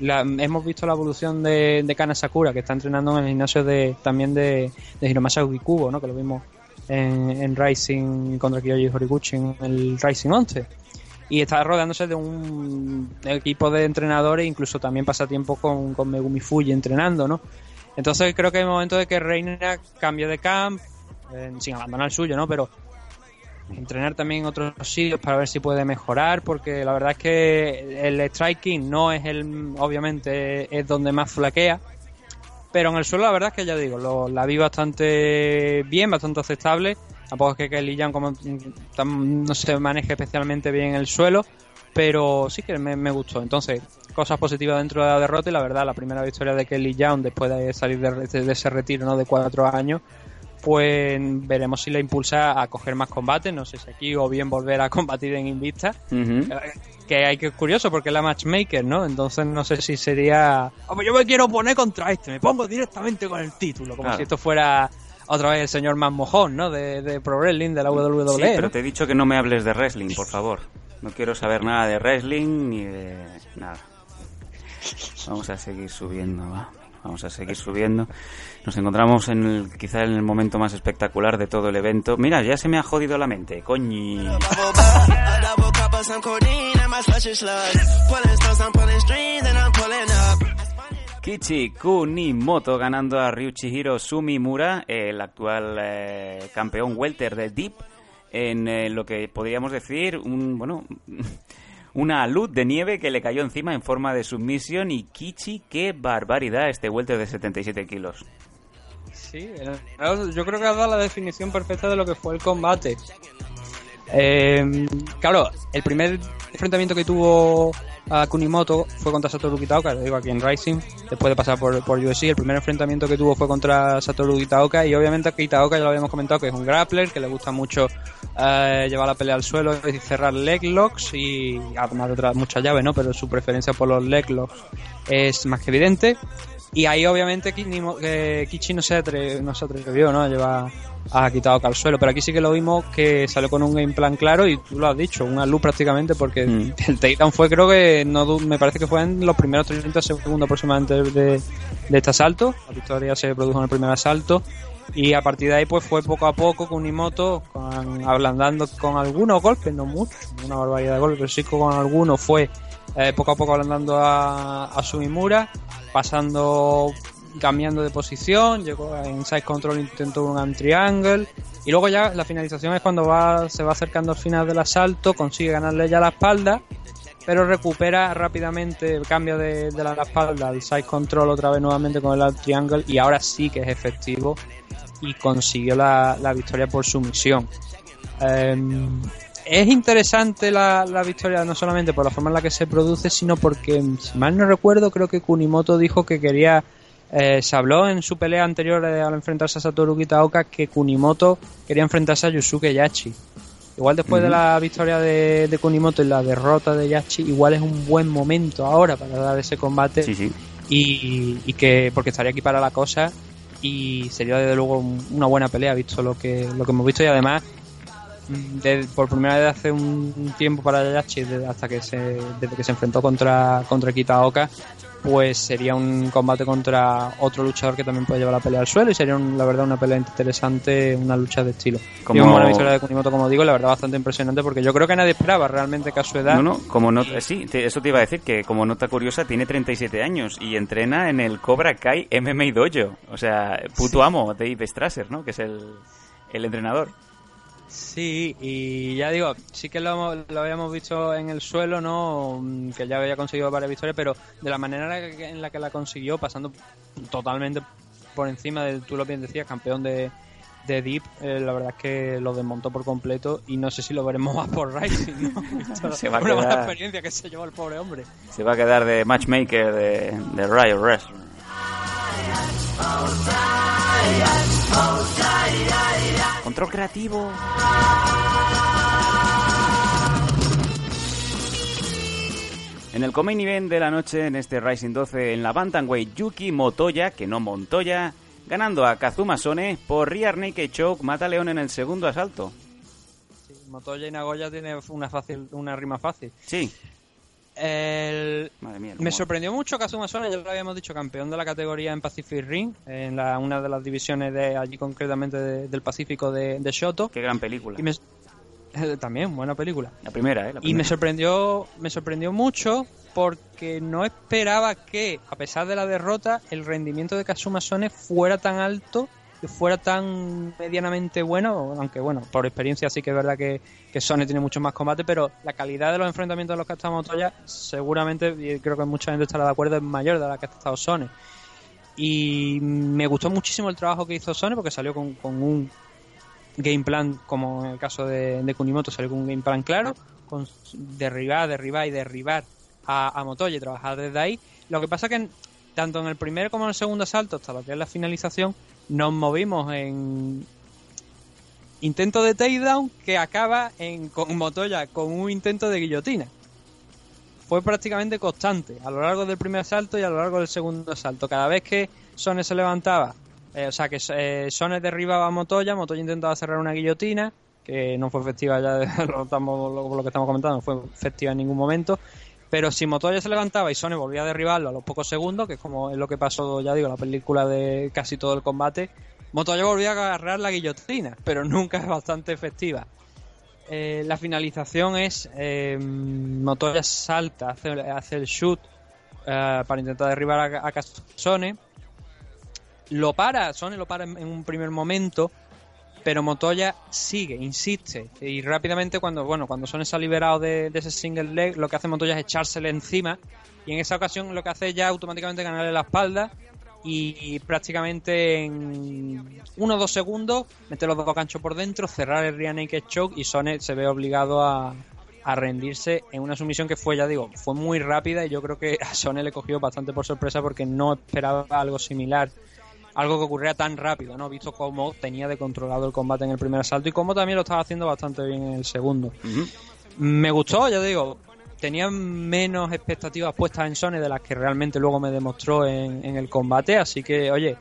La, hemos visto la evolución de, de Kana Sakura, que está entrenando en el gimnasio de también de, de Hiromasa ¿no? que lo vimos en, en Rising contra Kiyoshi Horiguchi en el Rising 11. Y está rodeándose de un equipo de entrenadores, incluso también pasa tiempo con, con Megumi Fuji entrenando, ¿no? Entonces creo que es el momento de que Reina cambie de camp, eh, sin abandonar el suyo, ¿no? Pero entrenar también en otros sitios para ver si puede mejorar, porque la verdad es que el striking no es el, obviamente, es donde más flaquea, pero en el suelo la verdad es que ya digo, lo, la vi bastante bien, bastante aceptable. Tampoco es que Kelly Young como, no se maneje especialmente bien el suelo, pero sí que me, gustó. Entonces, cosas positivas dentro de la derrota y la verdad, la primera victoria de Kelly Young después de salir de, de ese retiro ¿no? de cuatro años pues veremos si le impulsa a coger más combates, no sé si aquí o bien volver a combatir en Invista, que hay que curioso porque es la matchmaker, ¿no? Entonces no sé si sería, oh, yo me quiero poner contra este, me pongo directamente con el título, como si esto fuera otra vez el señor más mojón, ¿no? De, Pro Wrestling, de la WWE. Sí, pero te he dicho que no me hables de wrestling, por favor. No quiero saber nada de wrestling ni de nada. Vamos a seguir subiendo, va. Vamos a seguir subiendo. Nos encontramos en el, quizá en el momento más espectacular de todo el evento. Mira, ya se me ha jodido la mente, coñi. Kichi Kunimoto ganando a Ryuchihiro Sumimura, el actual eh, campeón welter de Deep, en eh, lo que podríamos decir un bueno una luz de nieve que le cayó encima en forma de submisión y Kichi, qué barbaridad este welter de 77 kilos. Sí, yo creo que ha dado la definición perfecta de lo que fue el combate. Eh, claro, el primer enfrentamiento que tuvo a Kunimoto fue contra Satoru Kitaoka, lo digo aquí en Rising, después de pasar por, por el primer enfrentamiento que tuvo fue contra Satoru Kitaoka y obviamente Kitaoka ya lo habíamos comentado que es un grappler, que le gusta mucho eh, llevar la pelea al suelo y cerrar leg locks y además de otras muchas llaves, ¿no? Pero su preferencia por los leg locks es más que evidente. Y ahí obviamente Kichi no se, no se atrevió ¿no? a llevar a Kitaoka al suelo, pero aquí sí que lo vimos que salió con un game plan claro y tú lo has dicho, una luz prácticamente porque mm. el takedown fue creo que no me parece que fue en los primeros 30 segundos aproximadamente de, de este asalto, la victoria se produjo en el primer asalto y a partir de ahí pues fue poco a poco con Unimoto con, ablandando con algunos golpes, no mucho, una barbaridad de golpes, pero sí con algunos fue eh, poco a poco ablandando a, Sumimura, pasando cambiando de posición, llegó en side control intentó un triangle y luego ya la finalización es cuando va se va acercando al final del asalto, consigue ganarle ya la espalda, pero recupera rápidamente el cambio de, la, espalda al side control otra vez nuevamente con el triangle y ahora sí que es efectivo y consiguió la, victoria por sumisión. Em, es interesante la, la, victoria no solamente por la forma en la que se produce, sino porque, si mal no recuerdo, creo que Kunimoto dijo que quería Eh, se habló en su pelea anterior eh, al enfrentarse a Satoru Kitaoka que Kunimoto quería enfrentarse a Yusuke Yachi. Igual después de la victoria de, de, Kunimoto y la derrota de Yachi, igual es un buen momento ahora para dar ese combate. Sí, sí. Y, y, que, porque estaría aquí para la cosa y sería desde luego una buena pelea visto lo que, lo que hemos visto y además de, por primera vez hace un tiempo para Yachi hasta que se desde que se enfrentó contra contra Kitaoka pues sería un combate contra otro luchador que también puede llevar la pelea al suelo y sería la verdad una pelea interesante una lucha de estilo. Como una buena victoria de Kunimoto como digo la verdad bastante impresionante porque yo creo que nadie esperaba realmente que a su edad no no como no sí eso te iba a decir que como nota curiosa tiene 37 años y entrena en el Cobra Kai MMA Dojo. O sea puto amo Dave Strasser no que es el el entrenador Sí, y ya digo, sí que lo, lo, habíamos visto en el suelo, ¿no? Que ya había conseguido varias victorias, pero de la manera en la que la consiguió, pasando totalmente por encima de, tú lo bien decías, campeón de, de Deep, eh, la verdad es que lo desmontó por completo y no sé si lo veremos más por Rising, ¿no? se va a Una quedar, buena experiencia que se llevó el pobre hombre. Se va a quedar de matchmaker de, de Riot Wrestling. Control creativo. En el main event de la noche, en este Rising 12, en la Bantamweight, Yuki Motoya, que no Montoya, ganando a Kazuma Sone por Rear Naked Choke, mata a León en el segundo asalto. Sí, Motoya y Nagoya tiene una fácil, una rima fácil. Sí. El... Mía, Me sorprendió mucho Kazuma Sone, ya lo habíamos dicho, campeón de la categoría en Pacific Ring, en la, una de las divisiones de allí concretamente de- del Pacífico de, de Shoto. Qué gran película. Y me- eh, también, buena película. La primera, ¿eh? La Y me primera. sorprendió, me sorprendió mucho porque no esperaba que, a pesar de la derrota, el rendimiento de Kazuma Sone fuera tan alto, que fuera tan medianamente bueno, aunque bueno, por experiencia sí que es verdad que, Sone tiene mucho más combate, pero la calidad de los enfrentamientos de los que ha estado Montoya, seguramente, y creo que mucha gente estará de acuerdo, es mayor de la que ha estado Sone. Y me gustó muchísimo el trabajo que hizo Sone porque salió con, con un game plan, como en el caso de, de Kunimoto, salió con un game plan claro, con derribar, derribar y derribar a, a Motoya y trabajar desde ahí. Lo que pasa que en- tanto en el primer como en el segundo asalto, hasta lo que es la finalización, nos movimos en intento de takedown que acaba en, con Motoya con un intento de guillotina. Fue prácticamente constante a lo largo del primer asalto y a lo largo del segundo asalto. Cada vez que Sone se levantaba, eh, o sea, que eh, Sone derribaba a Motoya, Motoya intentaba cerrar una guillotina, que no fue efectiva ya, lo, estamos, lo, lo que estamos comentando, no fue efectiva en ningún momento. Pero si Motoya se levantaba y Sone volvía a derribarlo a los pocos segundos, que es como es lo que pasó, ya digo, en la película de casi todo el combate, Motoya volvía a agarrar la guillotina, pero nunca es bastante efectiva. Eh, la finalización es eh, Motoya salta, hace, el shoot eh, para intentar derribar a, a Sone. Lo para, Sone lo para en un primer momento, pero Motoya sigue, insiste y rápidamente cuando bueno cuando Sone se ha liberado de, ese single leg lo que hace Montoya es echársele encima y en esa ocasión lo que hace ya automáticamente ganarle la espalda y, y prácticamente en uno o dos segundos meter los dos ganchos por dentro cerrar el rear naked choke y Sone se ve obligado a, rendirse en una sumisión que fue ya digo fue muy rápida y yo creo que a Sone le cogió bastante por sorpresa porque no esperaba algo similar algo que ocurriera tan rápido, ¿no? Visto cómo tenía de controlado el combate en el primer asalto y cómo también lo estaba haciendo bastante bien en el segundo. Me gustó, ya te digo, tenía menos expectativas puestas en Sony de las que realmente luego me demostró en, en el combate, así que, oye,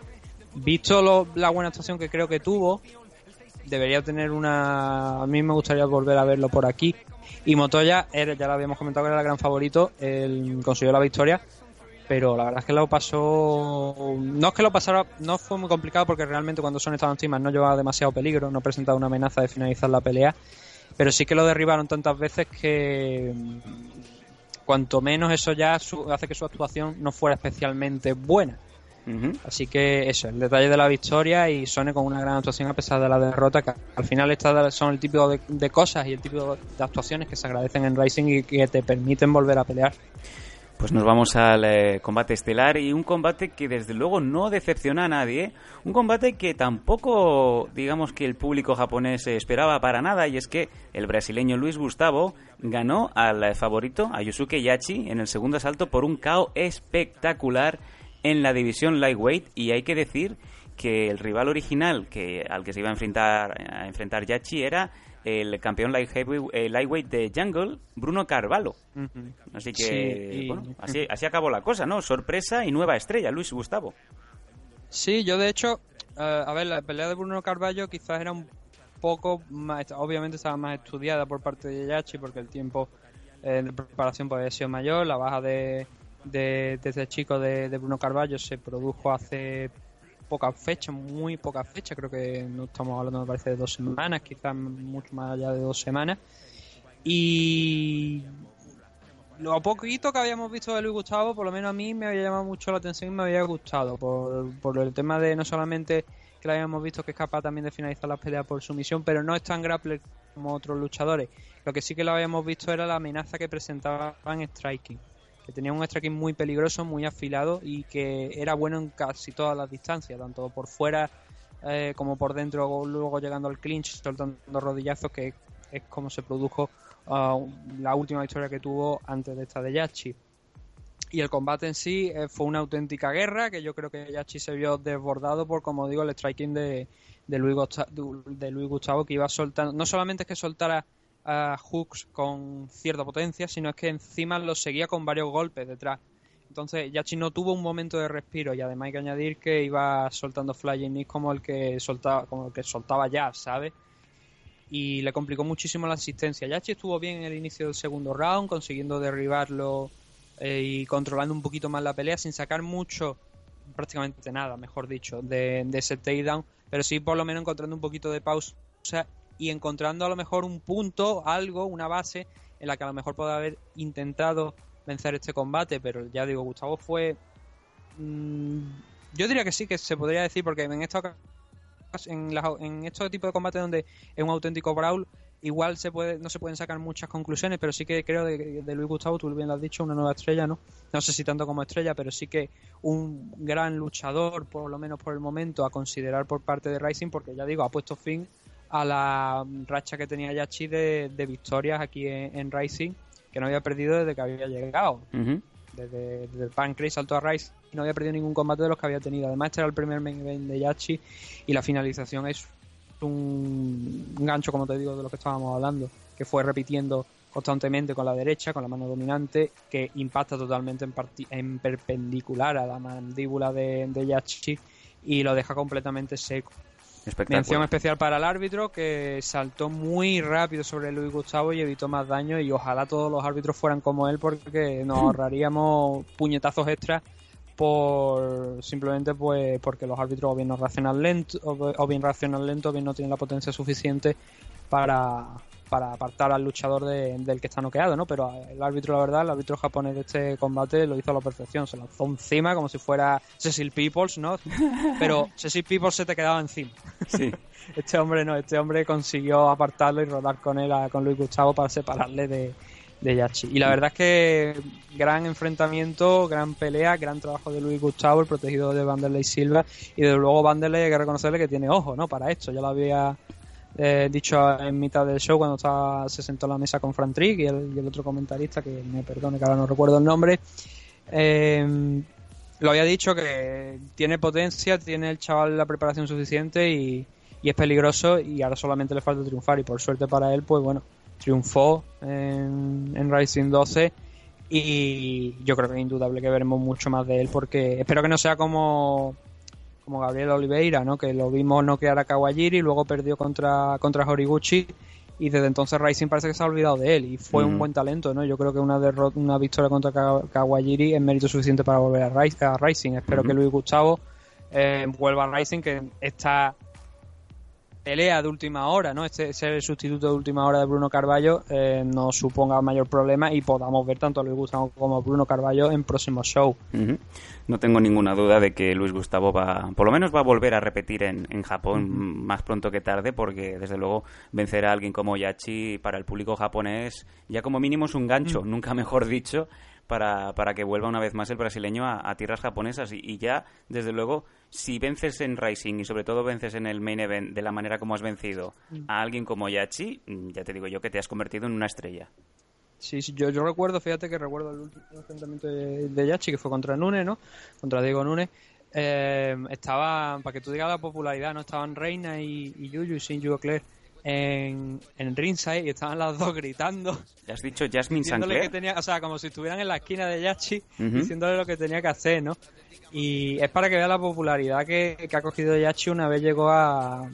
visto lo- la buena actuación que creo que tuvo, debería tener una... A mí me gustaría volver a verlo por aquí. Y Motoya, ya lo habíamos comentado que era el gran favorito, él consiguió la victoria, pero la verdad es que lo pasó no es que lo pasara no fue muy complicado porque realmente cuando son estaban encima no llevaba demasiado peligro no presentaba una amenaza de finalizar la pelea pero sí que lo derribaron tantas veces que mm, cuanto menos eso ya su- hace que su actuación no fuera especialmente buena. Así que eso el detalle de la victoria y Sone con una gran actuación a pesar de la derrota que al final estas son el tipo de, de cosas y el tipo de actuaciones que se agradecen en Racing y que te permiten volver a pelear Pues nos vamos al eh, combate estelar y un combate que desde luego no decepciona a nadie. Un combate que tampoco, digamos que el público japonés eh, esperaba para nada y es que el brasileño Luis Gustavo ganó al eh, favorito, a Yusuke Yachi, en el segundo asalto por un KO espectacular en la división lightweight y hay que decir que el rival original que al que se iba a enfrentar a enfrentar Yachi era el campeón light eh, lightweight de Jungle, Bruno Carvalho. Así que, bueno, así, así acabó la cosa, ¿no? Sorpresa y nueva estrella, Luis Gustavo. Sí, yo de hecho, eh, a ver, la pelea de Bruno Carvalho quizás era un poco más, obviamente estaba más estudiada por parte de Yachi porque el tiempo eh, de preparación podía haber sido mayor, la baja de, de, este chico de, de Bruno Carvalho se produjo hace pocas fechas, muy pocas fechas, creo que no estamos hablando, me parece, de dos semanas, quizás mucho más allá de dos semanas. Y lo poquito que habíamos visto de Luis Gustavo, por lo menos a mí me había llamado mucho la atención y me había gustado, por, por el tema de no solamente que lo habíamos visto que es capaz también de finalizar las peleas por sumisión, pero no es tan grappler como otros luchadores. Lo que sí que lo habíamos visto era la amenaza que presentaba en striking que tenía un striking muy peligroso, muy afilado y que era bueno en casi todas las distancias, tanto por fuera eh, como por dentro, luego llegando al clinch, soltando rodillazos, que es como se produjo uh, la última victoria que tuvo antes de esta de Yachi. Y el combate en sí eh, fue una auténtica guerra, que yo creo que Yachi se vio desbordado por, como digo, el striking de, Luis, Gustavo, de Luis Gustavo, que iba soltando, no solamente es que soltara a hooks con cierta potencia, sino es que encima lo seguía con varios golpes detrás. Entonces Yachi no tuvo un momento de respiro y además hay que añadir que iba soltando flying knees como el que soltaba, como el que soltaba ya, ¿sabes? Y le complicó muchísimo la asistencia. Yachi estuvo bien en el inicio del segundo round, consiguiendo derribarlo eh, y controlando un poquito más la pelea sin sacar mucho, prácticamente nada, mejor dicho, de, de ese takedown, pero sí por lo menos encontrando un poquito de pausa y encontrando a lo mejor un punto, algo, una base en la que a lo mejor puede haber intentado vencer este combate, pero ya digo, Gustavo fue... Mm, yo diría que sí, que se podría decir, porque en esta en, en estos tipos de combate donde es un auténtico brawl, igual se puede, no se pueden sacar muchas conclusiones, pero sí que creo de, de Luis Gustavo, tú bien lo has dicho, una nueva estrella, ¿no? No sé si tanto como estrella, pero sí que un gran luchador, por lo menos por el momento, a considerar por parte de Rising, porque ya digo, ha puesto fin a la racha que tenía Yachi de, de victorias aquí en, Rising, que no había perdido desde que había llegado. desde, el Pancrase saltó a Rising y no había perdido ningún combate de los que había tenido. Además, este era el primer main event de Yachi y la finalización es un gancho, como te digo, de lo que estábamos hablando, que fue repitiendo constantemente con la derecha, con la mano dominante, que impacta totalmente en, en perpendicular a la mandíbula de, de Yachi y lo deja completamente seco. Mención especial para el árbitro que saltó muy rápido sobre Luis Gustavo y evitó más daño y ojalá todos los árbitros fueran como él porque nos ahorraríamos puñetazos extras por simplemente pues porque los árbitros o bien no reaccionan lento o bien reaccionan lento o bien no tienen la potencia suficiente para, para apartar al luchador del que está noqueado, ¿no? Pero el árbitro, la verdad, el árbitro japonés de este combate lo hizo a la perfección, se lanzó encima como si fuera Cecil Peoples, ¿no? Pero Cecil Peoples se te quedaba encima. Sí. este hombre no, este hombre consiguió apartarlo y rodar con él, con Luis Gustavo para separarle de, de Yachi. Y la verdad es que gran enfrentamiento, gran pelea, gran trabajo de Luis Gustavo, el protegido de Vanderlei Silva. Y desde luego Vanderlei hay que reconocerle que tiene ojo, ¿no? Para esto. Ya lo había eh, dicho en mitad del show cuando estaba, se sentó a la mesa con Fran Trick y el, otro comentarista, que me perdone que ahora no recuerdo el nombre, eh, lo había dicho que tiene potencia, tiene el chaval la preparación suficiente y, es peligroso y ahora solamente le falta triunfar. Y por suerte para él, pues bueno, triunfó en, en Rising 12 y yo creo que es indudable que veremos mucho más de él porque espero que no sea como como Gabriel Oliveira, ¿no? que lo vimos noquear a Kawajiri, luego perdió contra, contra Horiguchi y desde entonces Rising parece que se ha olvidado de él y fue un buen talento, ¿no? Yo creo que una una victoria contra Kawajiri es mérito suficiente para volver a, Rising. Espero que Luis Gustavo eh, vuelva a Rising, que está pelea de última hora, ¿no? Este ser el sustituto de última hora de Bruno Carballo eh, no suponga mayor problema y podamos ver tanto a Luis Gustavo como a Bruno Carballo en próximos shows. No tengo ninguna duda de que Luis Gustavo va, por lo menos va a volver a repetir en, en Japón más pronto que tarde, porque desde luego vencer a alguien como Yachi para el público japonés ya como mínimo es un gancho, nunca mejor dicho, para, para que vuelva una vez más el brasileño a, tierras japonesas. Y, ya, desde luego, si vences en Rising y sobre todo vences en el main event de la manera como has vencido a alguien como Yachi, mm, ya te digo yo que te has convertido en una estrella. Sí, sí yo, yo recuerdo, fíjate que recuerdo el último enfrentamiento de, de Yachi, que fue contra Nunes, ¿no? Contra Diego Nunes. Eh, estaba, para que tú digas la popularidad, ¿no? Estaban Reina y, y Yuyu y Shinju Claire en, en ringside y estaban las dos gritando. ¿Ya has dicho Jasmine Sinclair? que tenía, o sea, como si estuvieran en la esquina de Yachi, diciéndole lo que tenía que hacer, ¿no? Y es para que vea la popularidad que, que ha cogido Yachi una vez llegó a,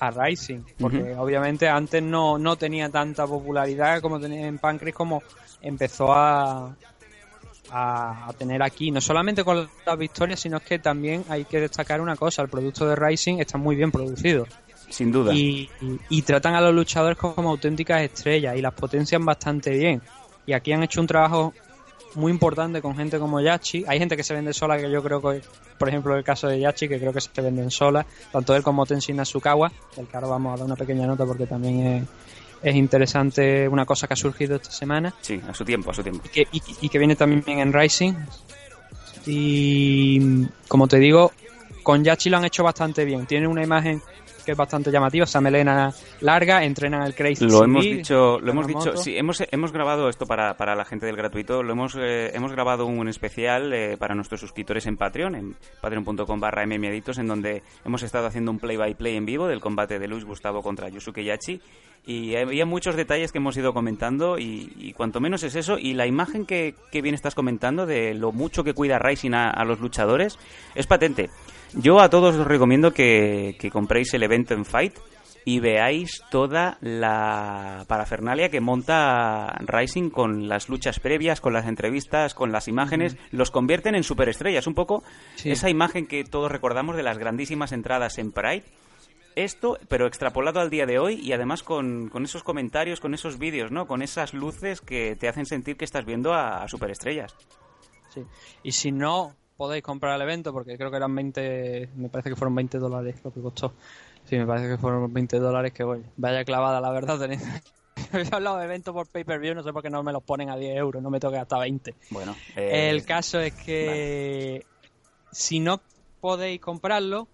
a Rising, porque obviamente antes no, no tenía tanta popularidad como tenía en Pancrase como empezó a, a, a tener aquí, no solamente con las victorias, sino que también hay que destacar una cosa, el producto de Rising está muy bien producido. Sin duda. Y, y- y tratan a los luchadores como auténticas estrellas y las potencian bastante bien. Y aquí han hecho un trabajo muy importante con gente como Yachi. Hay gente que se vende sola, que yo creo que, por ejemplo, el caso de Yachi, que creo que se venden sola, tanto él como Tenshin Nasukawa, del que ahora vamos a dar una pequeña nota porque también es, es interesante una cosa que ha surgido esta semana Sí, a su tiempo, a su tiempo. y que, y, y que viene también en Rising. Y como te digo, con Yachi lo han hecho bastante bien. Tiene una imagen que es bastante llamativa, esa melena larga, entrenan el Crazy Lo hemos dicho, lo hemos dicho, sí, hemos, hemos grabado esto para, para la gente del gratuito, lo hemos, eh, hemos grabado un especial eh, para nuestros suscriptores en Patreon, en patreon.com barra mmiaditos, en donde hemos estado haciendo un play-by-play en vivo del combate de Luis Gustavo contra Yusuke Yachi, y había muchos detalles que hemos ido comentando, y, y cuanto menos es eso, y la imagen que, que bien estás comentando de lo mucho que cuida Rising a, a los luchadores, es patente. Yo a todos os recomiendo que, que compréis el evento en Fight, y veáis toda la parafernalia que monta Rising con las luchas previas, con las entrevistas, con las imágenes, los convierten en superestrellas. Un poco Sí. esa imagen que todos recordamos de las grandísimas entradas en Pride. Esto, pero extrapolado al día de hoy y además con, con esos comentarios, con esos vídeos, ¿no? Con esas luces que te hacen sentir que estás viendo a, a superestrellas. Sí. Y si no podéis comprar el evento, porque creo que eran 20, me parece que fueron 20 dólares lo que costó. Sí, me parece que fueron 20 dólares, que voy, vaya clavada, la verdad. He hablado de eventos por pay-per-view, no sé por qué no me los ponen a 10 euros, no me toque hasta 20. Bueno, eh, El caso es que si no podéis comprarlo,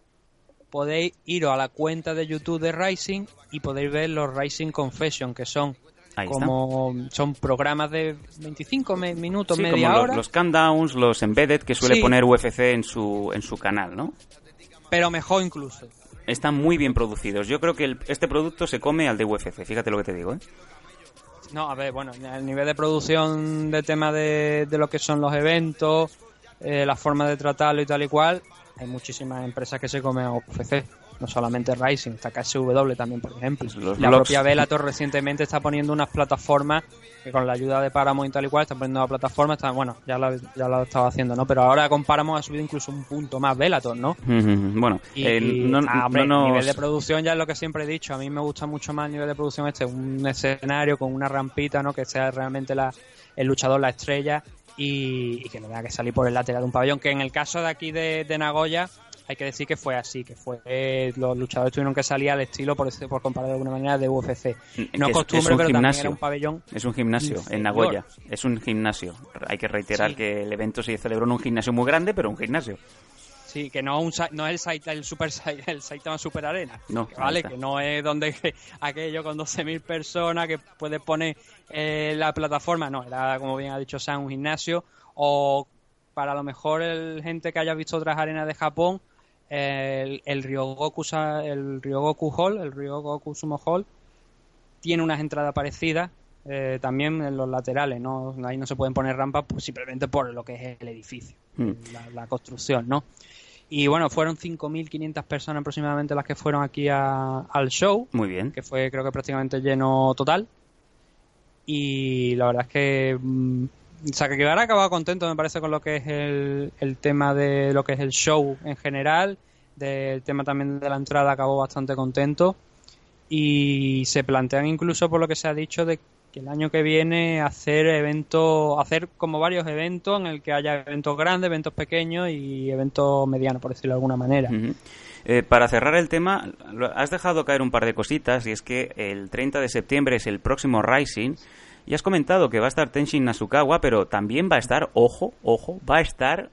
podéis iros a la cuenta de YouTube de Rising y podéis ver los Rising Confession, que son ahí está. como son programas de 25 me- minutos, Sí, media como hora, los, los countdowns, los embedded que suele Sí. poner UFC en su, en su canal, ¿no? pero mejor incluso. Están muy bien producidos. Yo creo que el- este producto se come al de UFC. Fíjate lo que te digo, ¿eh? No, a ver, bueno, el nivel de producción de tema de, de lo que son los eventos, eh, la forma de tratarlo y tal y cual, hay muchísimas empresas que se comen a UFC. No solamente Rising, está KSW también, por ejemplo. Los la blogs. propia Bellator recientemente está poniendo unas plataformas que con la ayuda de Paramount y tal y cual está poniendo una plataforma, está, bueno, ya lo, ya lo estaba haciendo, ¿no? Pero ahora con Paramount ha subido incluso un punto más Bellator, ¿no? Bueno, Y, eh, no, ah, hombre, no nos- nivel de producción ya es lo que siempre he dicho. A mí me gusta mucho más el nivel de producción este, un escenario con una rampita, ¿no? Que sea realmente la, el luchador la estrella y, y que no tenga que salir por el lateral de un pabellón. Que en el caso de aquí de, de Nagoya hay que decir que fue así, que fue eh, los luchadores tuvieron que salir al estilo, por, por comparar de alguna manera, de UFC. que No es- costumbre, es un pero también gimnasio. era un pabellón. Es un gimnasio en. Nagoya. Es un gimnasio. Hay que reiterar Sí. que el evento se celebró en un gimnasio muy grande, pero un gimnasio. Sí, que no, un, no es el, el, super, el Saitama Super Arena. No, que vale, que no es donde aquello con 12.000 personas que puedes poner eh, la plataforma. No, era, como bien ha dicho Sam, un gimnasio. O para lo mejor el gente que haya visto otras arenas de Japón, el, el Ryogoku, el Ryogoku Hall, el Ryogoku Sumo Hall, tiene unas entradas parecidas. eh, también en los laterales, ¿no? Ahí no se pueden poner rampas pues, simplemente por lo que es el edificio, Mm. la, la construcción, ¿no? Y bueno, fueron 5.500 personas aproximadamente las que fueron aquí a- al show, Muy bien. que fue creo que prácticamente lleno total. Y la verdad es que mm, quedará acabado contento, me parece, con lo que es el, el tema de lo que es el show en general. Del tema también de la entrada acabó bastante contento. Y se plantean incluso, por lo que se ha dicho, de que el año que viene hacer eventos, hacer como varios eventos en el que haya eventos grandes, eventos pequeños y eventos medianos, por decirlo de alguna manera. Eh, para cerrar el tema, has dejado caer un par de cositas y es que el 30 de septiembre es el próximo Rising y has comentado que va a estar Tenshin Nasukawa, pero también va a estar, ojo, ojo, va a estar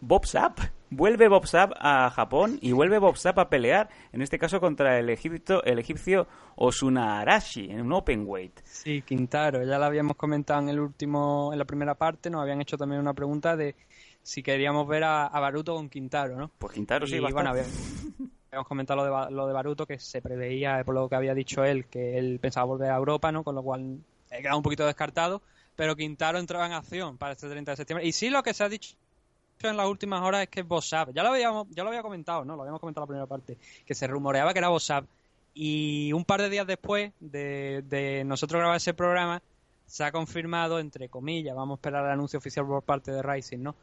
Bob Sapp. vuelve Bob Sapp a Japón y vuelve Bob Sapp a pelear, en este caso contra el, egipto, el egipcio Osuna Arashi, en un open weight. Sí, Quintaro, ya lo habíamos comentado en el último, en la primera parte, nos habían hecho también una pregunta de si queríamos ver a, Baruto con Quintaro, ¿no? Pues Quintaro sí, y, bueno, habíamos, comentado lo de, lo de Baruto, que se preveía, por lo que había dicho él, que él pensaba volver a Europa, ¿no? Con lo cual he quedado un poquito descartado, pero Quintaro entraba en acción para este 30 de septiembre. Y sí, lo que se ha dicho en las últimas horas es que es Bossab. Ya lo habíamos, ya lo había comentado, ¿no? Lo habíamos comentado en la primera parte, que se rumoreaba que era Bossab. Y un par de días después de, nosotros grabar ese programa, se ha confirmado, entre comillas, vamos a esperar el anuncio oficial por parte de Rising, ¿no?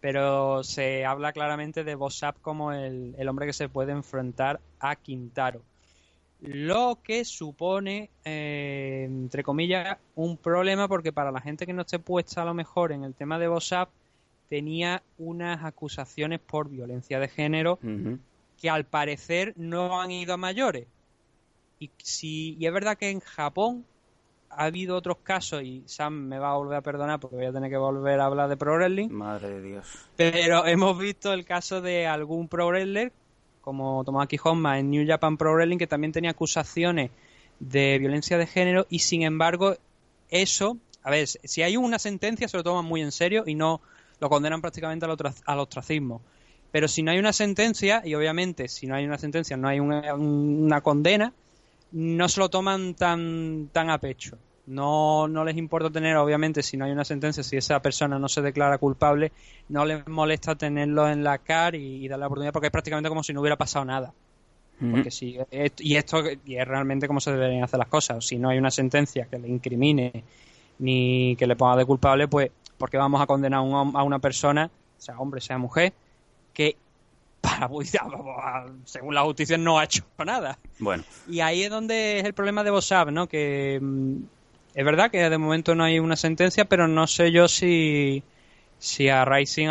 Pero se habla claramente de Bossab como el, el hombre que se puede enfrentar a Quintaro. Lo que supone, eh, entre comillas, un problema porque para la gente que no esté puesta a lo mejor en el tema de Bossab, tenía unas acusaciones por violencia de género que al parecer no han ido a mayores. Y, si, y es verdad que en Japón ha habido otros casos, y Sam me va a volver a perdonar porque voy a tener que volver a hablar de Pro Wrestling. Madre de Dios. Pero hemos visto el caso de algún Pro Wrestler, como Tomoaki Honma en New Japan Pro Wrestling, que también tenía acusaciones de violencia de género, y sin embargo, eso, a ver, si hay una sentencia se lo toman muy en serio y no lo condenan prácticamente al, ostracismo. Pero si no hay una sentencia, y obviamente si no hay una sentencia no hay una, condena, no se lo toman tan, tan a pecho. No, no les importa tener, obviamente, si no hay una sentencia, si esa persona no se declara culpable, no les molesta tenerlo en la CAR y, darle la oportunidad porque es prácticamente como si no hubiera pasado nada. Porque si, y esto y es realmente como se deberían hacer las cosas. Si no hay una sentencia que le incrimine ni que le ponga de culpable, pues porque vamos a condenar a una persona, sea hombre, sea mujer, que para según la justicia no ha hecho nada. Bueno. Y ahí es donde es el problema de Bossab, ¿no? Que mm, es verdad que de momento no hay una sentencia, pero no sé yo si si a Rising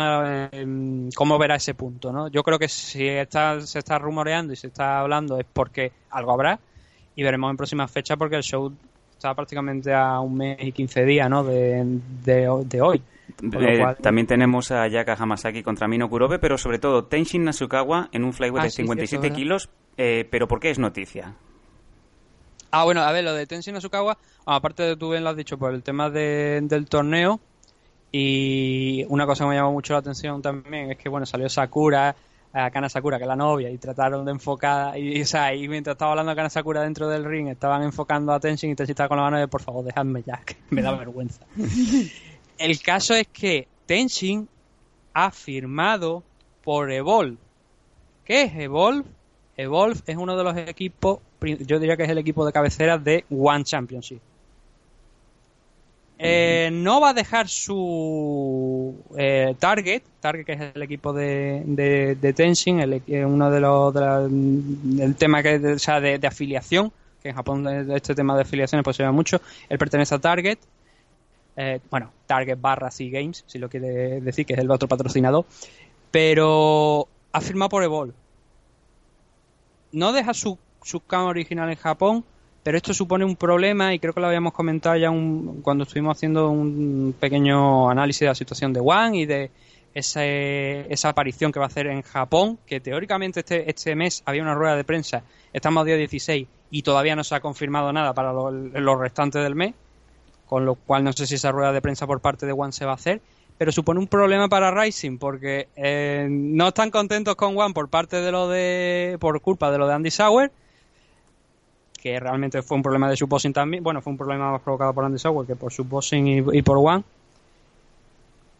em, cómo verá ese punto, ¿no? Yo creo que si está, se está rumoreando y se está hablando es porque algo habrá y veremos en próximas fechas porque el show está prácticamente a un mes y 15 días ¿no? de, de, hoy. Eh, también tenemos a Yaka Hamasaki contra Mino Kurobe, pero sobre todo Tenshin Nasukawa en un flyweight ah, de 57 kilos. Eh, ¿Pero por qué es noticia? Ah, bueno, a ver, lo de Tenshin Nasukawa, aparte de tú bien lo has dicho, por el tema del torneo. Y una cosa que me llamó mucho la atención también es que, bueno, salió Sakura, a Kana Sakura, que es la novia, y trataron de enfocar, y, o sea, y mientras estaba hablando a Kana Sakura dentro del ring, estaban enfocando a Tenshin y Tenshin estaba con la mano de, por favor, dejadme ya, que me da vergüenza. El caso es que Tenshin ha firmado por Evolve. ¿Qué es Evolve? Evolve es uno de los equipos, yo diría que es el equipo de cabecera de One Championship. Eh, no va a dejar su eh, Target, Target que es el equipo de, de, de Tenshin, el, eh, uno de los el tema que o sea, de, afiliación, que en Japón este tema de afiliaciones pues se llama mucho, él pertenece a Target, bueno, Target barra Sea Games, si lo quiere decir, que es el otro patrocinador, pero ha firmado por Evolve. No deja su, su cama original en Japón, pero esto supone un problema y creo que lo habíamos comentado ya cuando estuvimos haciendo un pequeño análisis de la situación de One y de esa aparición que va a hacer en Japón, que teóricamente este, este mes había una rueda de prensa, estamos a día 16 y todavía no se ha confirmado nada para los restantes del mes, con lo cual no sé si esa rueda de prensa por parte de One se va a hacer, pero supone un problema para Rising porque eh, no están contentos con One por parte de lo de por culpa de lo de Andy Sauer que realmente fue un problema de su bossing también. Bueno, fue un problema más provocado por Andy Sauer que por su bossing y, por One.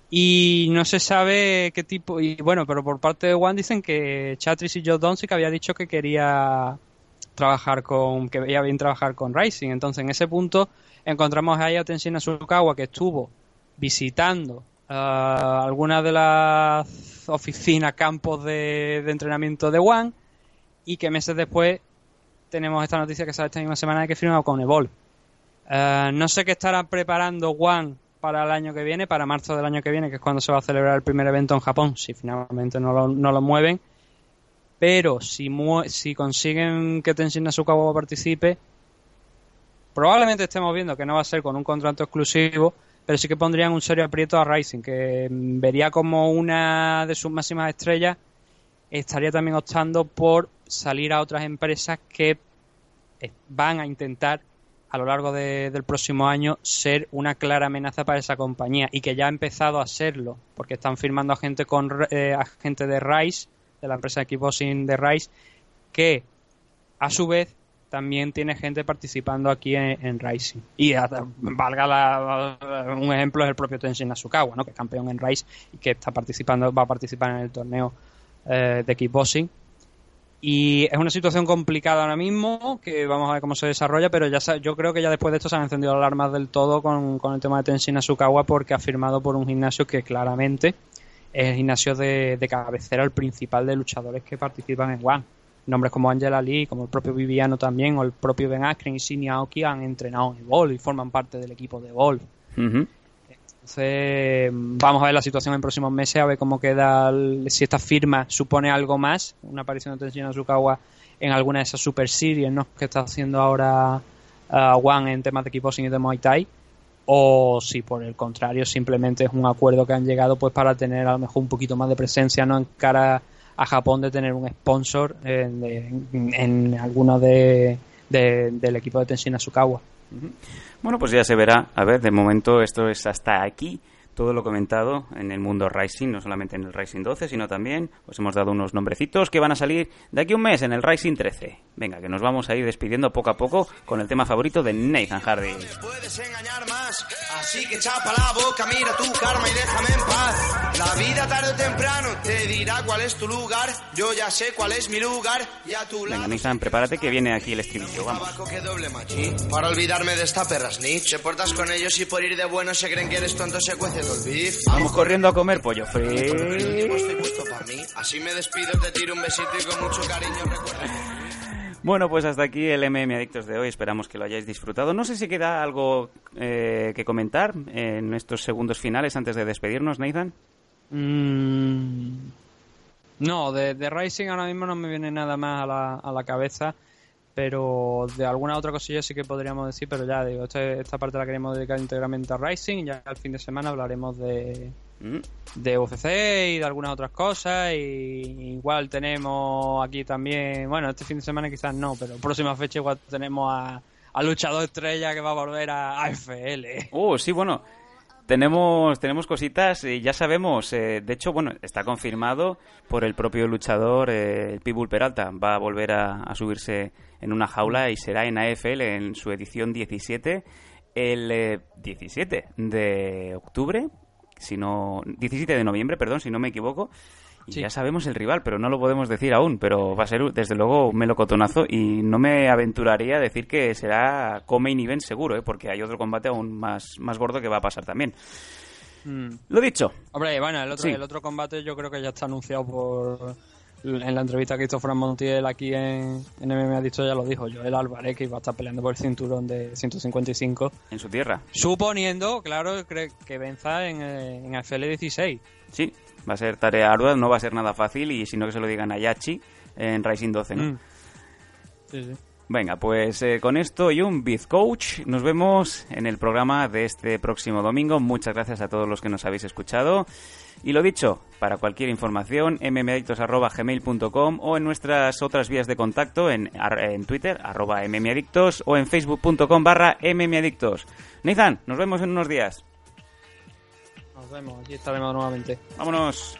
Y no se sabe qué tipo. Y bueno, pero por parte de One dicen que Chatris y Joe Donsick había dicho que quería trabajar con. que veía bien trabajar con Rising. Entonces, en ese punto encontramos a Tenshin Asukawa que estuvo visitando uh, algunas de las oficinas, campos de, de entrenamiento de One y que meses después tenemos esta noticia que sale esta misma semana de que firmado con Evolve. Eh, no sé qué estará preparando One para el año que viene, para marzo del año que viene, que es cuando se va a celebrar el primer evento en Japón, si finalmente no lo, mueven. Pero si, si consiguen que Tenshin Nasukawa participe, probablemente estemos viendo que no va a ser con un contrato exclusivo, pero sí que pondrían un serio aprieto a Rising, que vería como una de sus máximas estrellas estaría también optando por salir a otras empresas que eh, van a intentar a lo largo del próximo año ser una clara amenaza para esa compañía y que ya ha empezado a serlo porque están firmando a gente con eh, gente de Rise de la empresa de de Rise que a su vez también tiene gente participando aquí en, Rising y valga un ejemplo es el propio Tenshin Asukawa ¿no? que es campeón en Rise y que está participando va a participar en el torneo eh, de kickboxing y es una situación complicada ahora mismo, que vamos a ver cómo se desarrolla, pero ya yo creo que ya después de esto se han encendido las alarmas del todo con, el tema de Tenshin Asukawa porque ha firmado por un gimnasio que claramente es el gimnasio de, cabecera, el principal de luchadores que participan en One. Nombres como Angela Lee, como el propio Viviano también, o el propio Ben Askren y Shinny Aoki han entrenado en Evolve y forman parte del equipo de Evolve. Entonces, vamos a ver la situación en próximos meses, a ver cómo queda, si esta firma supone algo más, una aparición de Tenshin Asukawa en alguna de esas super series que está haciendo ahora uh, One en temas de kickboxing y de Muay Thai, o si por el contrario simplemente es un acuerdo que han llegado pues para tener a lo mejor un poquito más de presencia no en cara a Japón de tener un sponsor en, en, alguno de, del equipo de Tenshin Asukawa. Bueno, pues ya se verá. A ver, de momento esto es hasta aquí todo lo comentado en el mundo Rising, no solamente en el Rising 12, sino también os hemos dado unos nombrecitos que van a salir de aquí a un mes en el Rising 13. Venga, que nos vamos a ir despidiendo poco a poco con el tema favorito de Nathan Hardy. Puedes engañar más, así que chapa la boca, mira tu karma y déjame en paz. La vida tarde o temprano te dirá cuál es tu lugar, yo ya sé cuál es mi lugar y a tu Venga, Nathan, prepárate que viene aquí el estribillo, vamos. Para olvidarme de esta perra snitch, te portas con ellos y por ir de bueno se creen que eres tonto, Vamos corriendo a comer pollo frito. Así me despido, te tiro un besito y con mucho cariño Bueno, pues hasta aquí el MM Adictos de hoy. Esperamos que lo hayáis disfrutado. No sé si queda algo eh, que comentar en estos segundos finales antes de despedirnos, Nathan. Mm, no, de, de, Rising ahora mismo no me viene nada más a la, a la cabeza pero de alguna otra cosilla sí que podríamos decir, pero ya digo, este, esta parte la queremos dedicar íntegramente a Rising, ya al fin de semana hablaremos de, mm. de UFC y de algunas otras cosas, y igual tenemos aquí también, bueno, este fin de semana quizás no, pero próxima fecha igual tenemos a, a Luchador Estrella que va a volver a AFL. Uh, sí, bueno, tenemos, tenemos cositas y ya sabemos, eh, de hecho, bueno, está confirmado por el propio luchador, eh, Pitbull Peralta, va a volver a, subirse en una jaula y será en AFL en su edición 17 el 17 eh, de octubre, si no, 17 de noviembre, perdón, si no me equivoco, y ya sabemos el rival, pero no lo podemos decir aún. Pero va a ser, desde luego, un melocotonazo. Y no me aventuraría a decir que será come y event seguro, ¿eh? porque hay otro combate aún más, más gordo que va a pasar también. Mm. Lo dicho. Hombre, bueno, el otro, el otro combate yo creo que ya está anunciado por. En la entrevista que hizo Fran Montiel aquí en, en MMA dicho ya lo dijo Joel Álvarez que iba a estar peleando por el cinturón de 155 en su tierra suponiendo claro que venza en, en el FL 16 sí Va a ser tarea ardua, no va a ser nada fácil y si no que se lo digan a Yachi en Rising 12, ¿no? Mm. Sí, sí. Venga, pues eh, con esto y un Coach nos vemos en el programa de este próximo domingo. Muchas gracias a todos los que nos habéis escuchado. Y lo dicho, para cualquier información, mmadictos.gmail.com o en nuestras otras vías de contacto en, en Twitter, arroba mmadictos o en facebook.com barra mmadictos. Nathan, nos vemos en unos días. Vemos, aquí estaremos nuevamente. Vámonos.